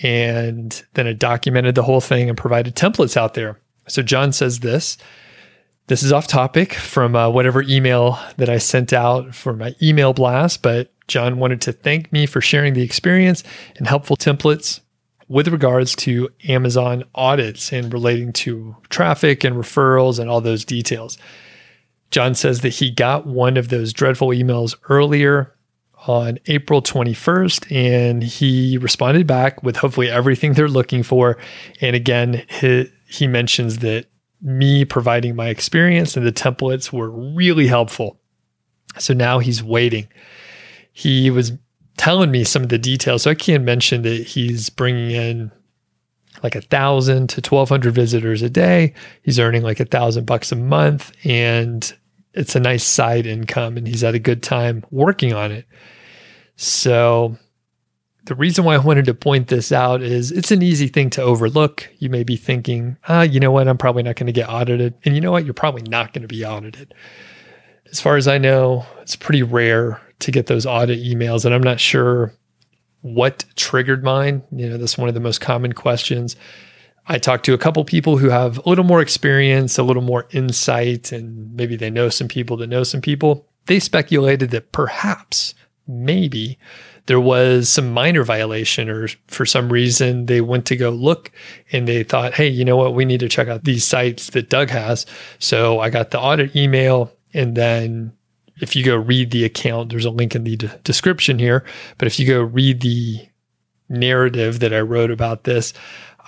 and then I documented the whole thing and provided templates out there. So John says this. This is off topic from uh, whatever email that I sent out for my email blast, but John wanted to thank me for sharing the experience and helpful templates with regards to Amazon audits and relating to traffic and referrals and all those details. John says that he got one of those dreadful emails earlier on April 21st, and he responded back with hopefully everything they're looking for. And again, he, he mentions that me providing my experience and the templates were really helpful. So now he's waiting. He was telling me some of the details. So I can't mention that he's bringing in like a thousand to 1200 visitors a day. He's earning like a thousand bucks a month and it's a nice side income and he's had a good time working on it. So the reason why I wanted to point this out is it's an easy thing to overlook. You may be thinking, ah, you know what? I'm probably not going to get audited. And you know what? You're probably not going to be audited. As far as I know, it's pretty rare to get those audit emails. And I'm not sure what triggered mine. You know, that's one of the most common questions. I talked to a couple people who have a little more experience, a little more insight, and maybe they know some people that know some people. They speculated that perhaps, maybe, there was some minor violation, or for some reason they went to go look and they thought, hey, you know what? We need to check out these sites that Doug has. So I got the audit email, and then if you go read the account, there's a link in the d- description here. But if you go read the narrative that I wrote about this,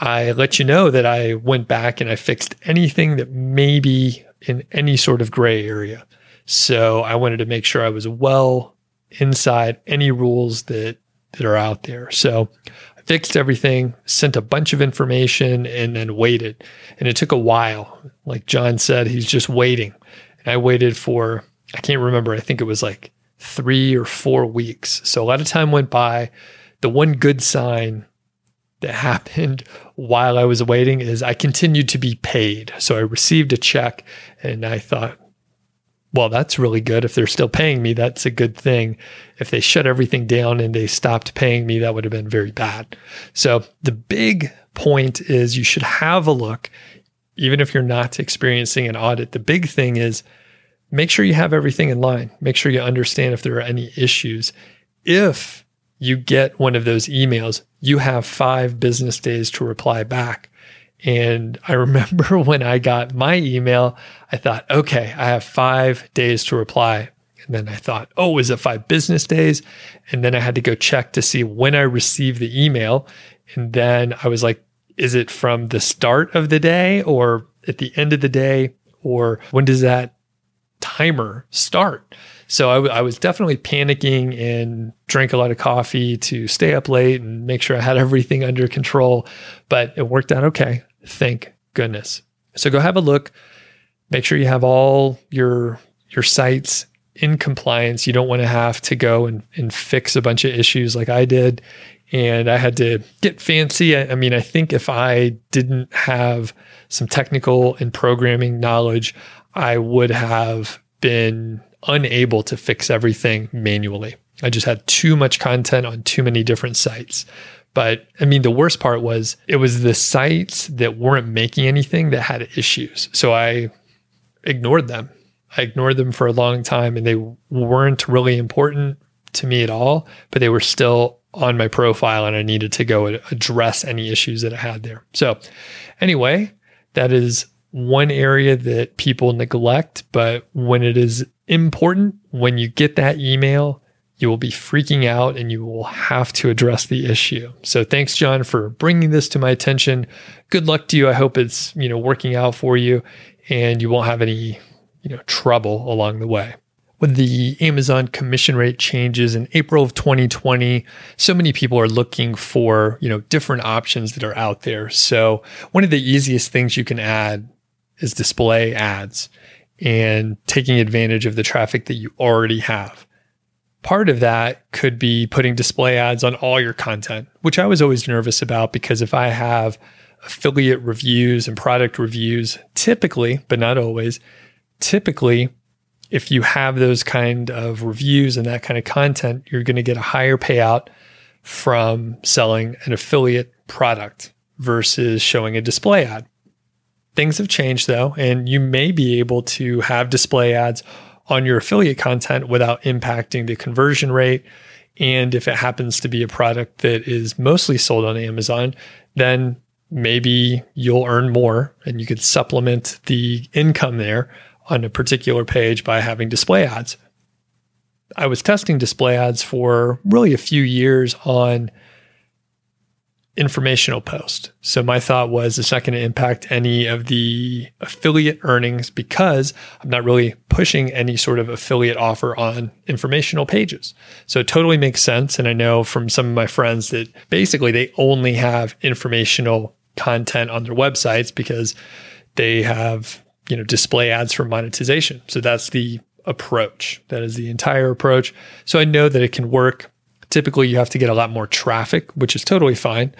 I let you know that I went back and I fixed anything that may be in any sort of gray area. So I wanted to make sure I was well inside any rules that that are out there. So I fixed everything, sent a bunch of information, and then waited. And it took a while. Like John said, he's just waiting. And I waited for I can't remember. I think it was like three or four weeks. So a lot of time went by. The one good sign that happened while I was waiting is I continued to be paid. So I received a check and I thought, well, that's really good. If they're still paying me, that's a good thing. If they shut everything down and they stopped paying me, that would have been very bad. So the big point is you should have a look, even if you're not experiencing an audit. The big thing is make sure you have everything in line. Make sure you understand if there are any issues. If you get one of those emails, you have five business days to reply back. And I remember when I got my email, I thought, okay, I have five days to reply. And then I thought, oh, is it five business days? And then I had to go check to see when I received the email. And then I was like, is it from the start of the day or at the end of the day? Or when does that timer start? So I, w- I was definitely panicking and drank a lot of coffee to stay up late and make sure I had everything under control. But it worked out okay. Thank goodness. So go have a look. Make sure you have all your your sites in compliance. You don't want to have to go and, and fix a bunch of issues like I did. And I had to get fancy. I, I mean, I think if I didn't have some technical and programming knowledge, I would have been unable to fix everything manually. I just had too much content on too many different sites. But I mean, the worst part was it was the sites that weren't making anything that had issues. So I ignored them. I ignored them for a long time and they weren't really important to me at all, but they were still on my profile and I needed to go address any issues that I had there. So, anyway, that is one area that people neglect, but when it is important, when you get that email, you will be freaking out and you will have to address the issue. So thanks John for bringing this to my attention. Good luck to you. I hope it's, you know, working out for you and you won't have any, you know, trouble along the way. When the Amazon commission rate changes in April of 2020, so many people are looking for, you know, different options that are out there. So one of the easiest things you can add is display ads and taking advantage of the traffic that you already have. Part of that could be putting display ads on all your content, which I was always nervous about because if I have affiliate reviews and product reviews, typically, but not always, typically, if you have those kind of reviews and that kind of content, you're going to get a higher payout from selling an affiliate product versus showing a display ad. Things have changed though, and you may be able to have display ads on your affiliate content without impacting the conversion rate. And if it happens to be a product that is mostly sold on Amazon, then maybe you'll earn more and you could supplement the income there on a particular page by having display ads. I was testing display ads for really a few years on informational post. So my thought was it's not going to impact any of the affiliate earnings because I'm not really pushing any sort of affiliate offer on informational pages. So it totally makes sense. And I know from some of my friends that basically they only have informational content on their websites because they have, you know, display ads for monetization. So that's the approach. That is the entire approach. So I know that it can work Typically, you have to get a lot more traffic, which is totally fine.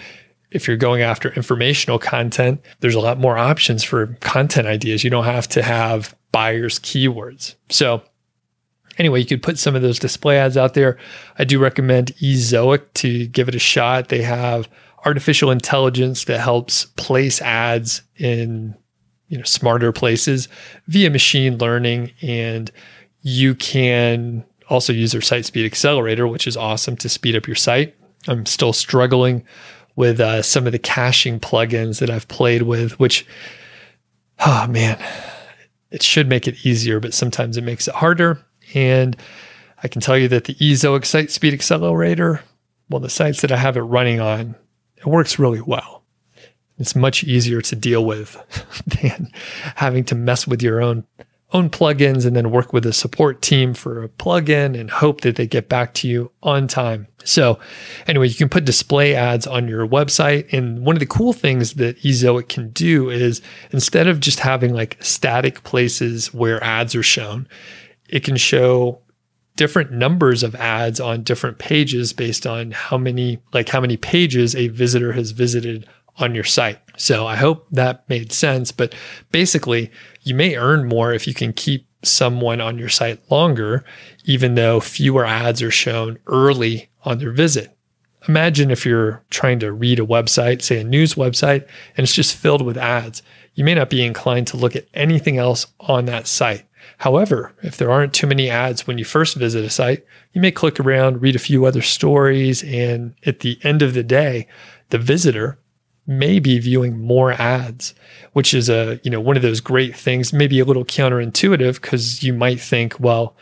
If you're going after informational content, there's a lot more options for content ideas. You don't have to have buyers' keywords. So, anyway, you could put some of those display ads out there. I do recommend Ezoic to give it a shot. They have artificial intelligence that helps place ads in you know smarter places via machine learning and you can also use their site speed accelerator, which is awesome to speed up your site. I'm still struggling with uh, some of the caching plugins that I've played with, which, oh man, it should make it easier, but sometimes it makes it harder. And I can tell you that the Ezoic Site Speed Accelerator, well, the sites that I have it running on, it works really well. It's much easier to deal with than having to mess with your own own plugins and then work with a support team for a plugin and hope that they get back to you on time. So, anyway, you can put display ads on your website. And one of the cool things that Ezoic can do is instead of just having like static places where ads are shown, it can show different numbers of ads on different pages based on how many like how many pages a visitor has visited on your site. So I hope that made sense, but basically you may earn more if you can keep someone on your site longer even though fewer ads are shown early on their visit. Imagine if you're trying to read a website, say a news website, and it's just filled with ads. You may not be inclined to look at anything else on that site. However, if there aren't too many ads when you first visit a site, you may click around, read a few other stories, and at the end of the day, the visitor may be viewing more ads, which is a, you know, one of those great things, maybe a little counterintuitive because you might think, well,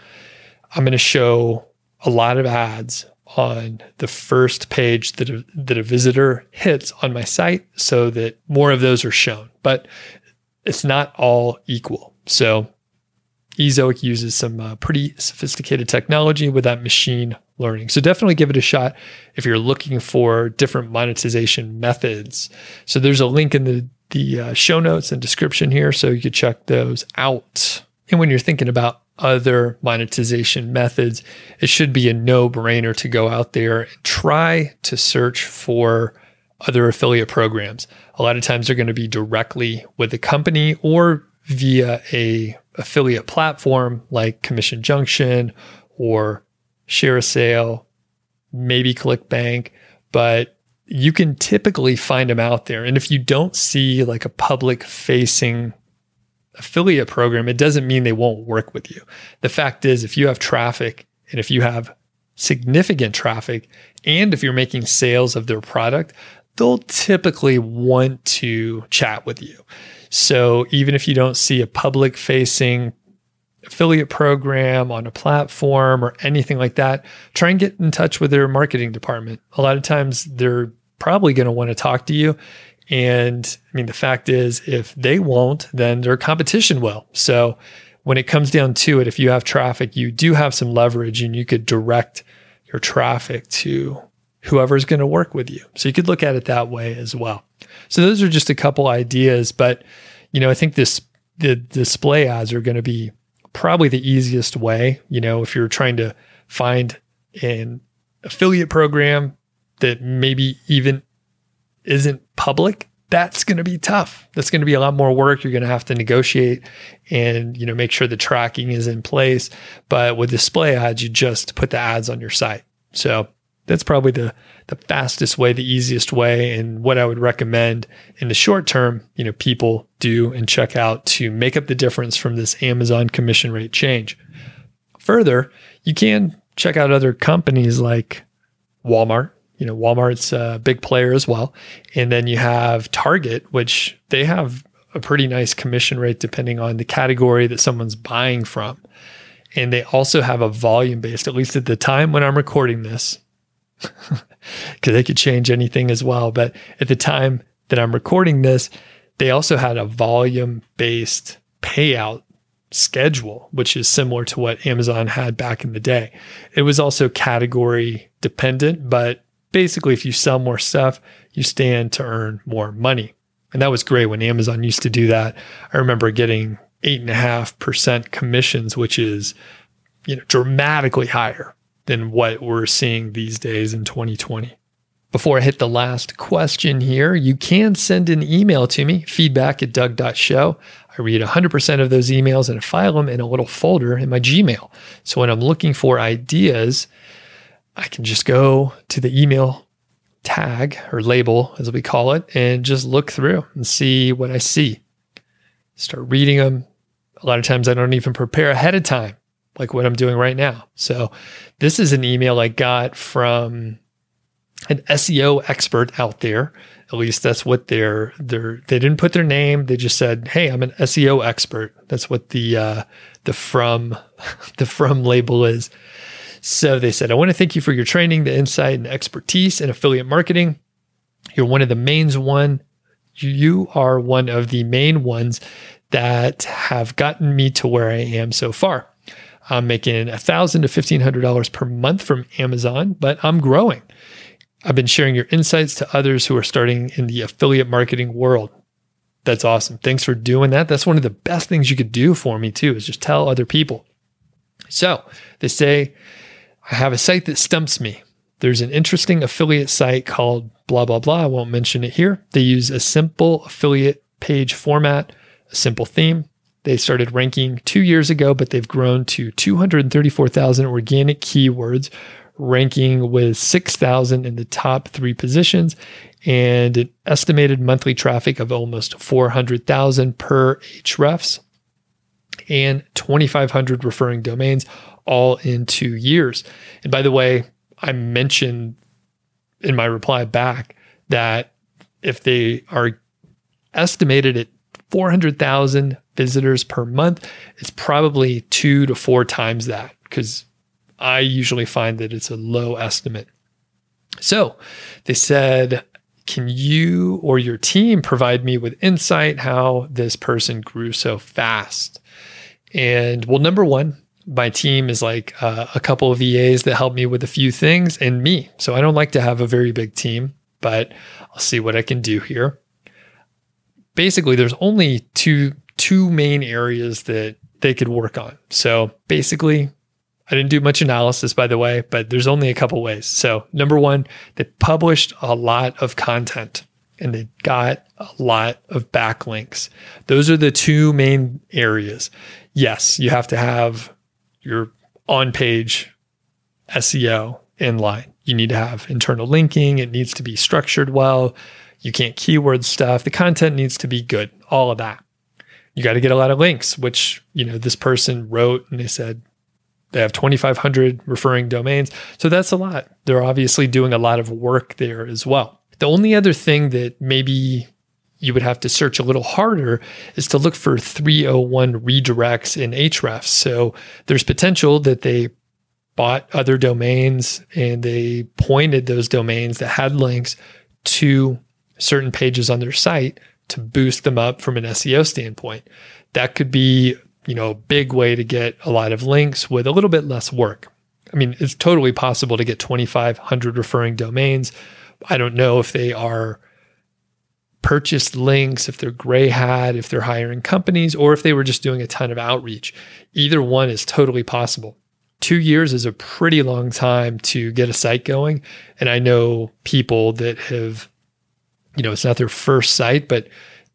I'm going to show a lot of ads on the first page that a, that a visitor hits on my site so that more of those are shown. But it's not all equal. So Ezoic uses some uh, pretty sophisticated technology with that machine learning. So definitely give it a shot if you're looking for different monetization methods. So there's a link in the the uh, show notes and description here, so you could check those out. And when you're thinking about other monetization methods, it should be a no brainer to go out there and try to search for other affiliate programs. A lot of times they're going to be directly with the company or via a affiliate platform like Commission Junction or ShareASale, maybe ClickBank, but you can typically find them out there. And if you don't see like a public facing affiliate program, it doesn't mean they won't work with you. The fact is, if you have traffic and if you have significant traffic and if you're making sales of their product, they'll typically want to chat with you. So even if you don't see a public facing affiliate program on a platform or anything like that, try and get in touch with their marketing department. A lot of times they're probably going to want to talk to you and I mean, the fact is, if they won't, then their competition will. So when it comes down to it, if you have traffic, you do have some leverage and you could direct your traffic to whoever's going to work with you. So you could look at it that way as well. So those are just a couple ideas, but you know, I think this the display ads are going to be probably the easiest way, you know, if you're trying to find an affiliate program that maybe even isn't public, that's going to be tough. That's going to be a lot more work. You're going to have to negotiate and, you know, make sure the tracking is in place. But with display ads, you just put the ads on your site. So that's probably the the fastest way, the easiest way, and what I would recommend in the short term, you know, people do and check out to make up the difference from this Amazon commission rate change. Further, you can check out other companies like Walmart, you know, Walmart's a big player as well. And then you have Target, which they have a pretty nice commission rate depending on the category that someone's buying from. And they also have a volume based, at least at the time when I'm recording this, because they could change anything as well. But at the time that I'm recording this, they also had a volume based payout schedule, which is similar to what Amazon had back in the day. It was also category dependent, but basically, if you sell more stuff, you stand to earn more money. And that was great when Amazon used to do that. I remember getting eight and a half percent commissions, which is, you know, dramatically higher than what we're seeing these days in 2020. Before I hit the last question here, you can send an email to me, feedback at doug.show. I read 100% of those emails and file them in a little folder in my Gmail. So when I'm looking for ideas, I can just go to the email tag or label, as we call it, and just look through and see what I see. Start reading them. A lot of times I don't even prepare ahead of time, like what I'm doing right now. So, this is an email I got from an SEO expert out there. At least that's what they're they're they didn't put their name. They just said, "Hey, I'm an SEO expert." That's what the uh, the from the from label is. So they said, I want to thank you for your training, the insight, and expertise in affiliate marketing. You're one of the mains one. You are one of the main ones that have gotten me to where I am so far. I'm making a thousand to fifteen hundred dollars per month from Amazon, but I'm growing. I've been sharing your insights to others who are starting in the affiliate marketing world. That's awesome. Thanks for doing that. That's one of the best things you could do for me too, is just tell other people. So they say, I have a site that stumps me. There's an interesting affiliate site called blah, blah, blah. I won't mention it here. They use a simple affiliate page format, a simple theme. They started ranking two years ago, but they've grown to 234,000 organic keywords, ranking with 6,000 in the top three positions and an estimated monthly traffic of almost 400,000 per Ahrefs and 2,500 referring domains all in two years. And by the way, I mentioned in my reply back that if they are estimated at 400,000 visitors per month, it's probably two to four times that because I usually find that it's a low estimate. So they said, Can you or your team provide me with insight how this person grew so fast? And well, number one, my team is like uh, a couple of VAs that help me with a few things and me. So I don't like to have a very big team, but I'll see what I can do here. Basically, there's only two two main areas that they could work on. So basically, I didn't do much analysis by the way, but there's only a couple ways. So number 1, they published a lot of content and they got a lot of backlinks. Those are the two main areas. Yes, you have to have your on page SEO in line. You need to have internal linking. It needs to be structured well. You can't keyword stuff. The content needs to be good. All of that. You got to get a lot of links, which, you know, this person wrote and they said they have 2,500 referring domains. So that's a lot. They're obviously doing a lot of work there as well. The only other thing that maybe you would have to search a little harder is to look for 301 redirects in Ahrefs. So there's potential that they bought other domains and they pointed those domains that had links to certain pages on their site to boost them up from an SEO standpoint. That could be, you know, a big way to get a lot of links with a little bit less work. I mean, it's totally possible to get 2,500 referring domains. I don't know if they are purchased links, if they're gray hat, if they're hiring companies, or if they were just doing a ton of outreach. Either one is totally possible. Two years is a pretty long time to get a site going. And I know people that have, you know, it's not their first site, but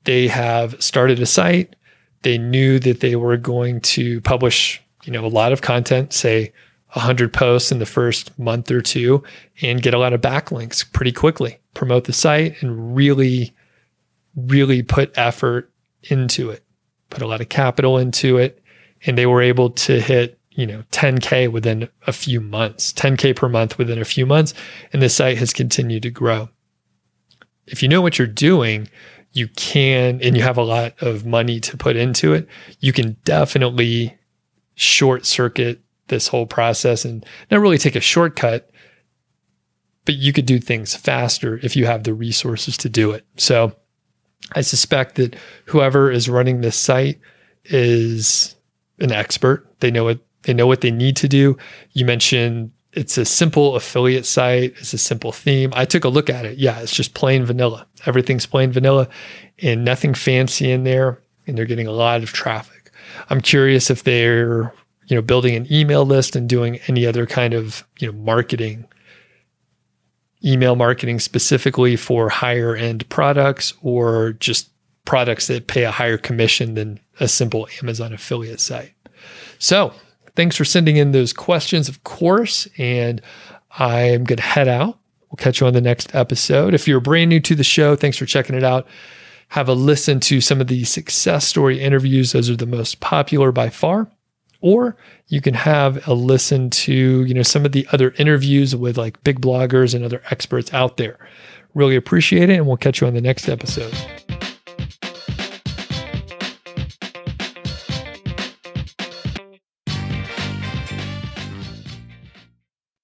they have started a site. They knew that they were going to publish, you know, a lot of content, say 100 posts in the first month or two, and get a lot of backlinks pretty quickly, promote the site, and really really put effort into it, put a lot of capital into it, and they were able to hit, you know, 10K within a few months, 10K per month within a few months. And the site has continued to grow. If you know what you're doing, you can, and you have a lot of money to put into it, you can definitely short circuit this whole process and not really take a shortcut, but you could do things faster if you have the resources to do it. So, I suspect that whoever is running this site is an expert. They know what they know what they need to do. You mentioned it's a simple affiliate site. It's a simple theme. I took a look at it. Yeah, it's just plain vanilla. Everything's plain vanilla and nothing fancy in there. And they're getting a lot of traffic. I'm curious if they're, you know, building an email list and doing any other kind of, you know, marketing email marketing specifically for higher end products or just products that pay a higher commission than a simple Amazon affiliate site. So, thanks for sending in those questions, of course. And I'm going to head out. We'll catch you on the next episode. If you're brand new to the show, thanks for checking it out. Have a listen to some of the success story interviews, those are the most popular by far or you can have a listen to you know some of the other interviews with like big bloggers and other experts out there really appreciate it and we'll catch you on the next episode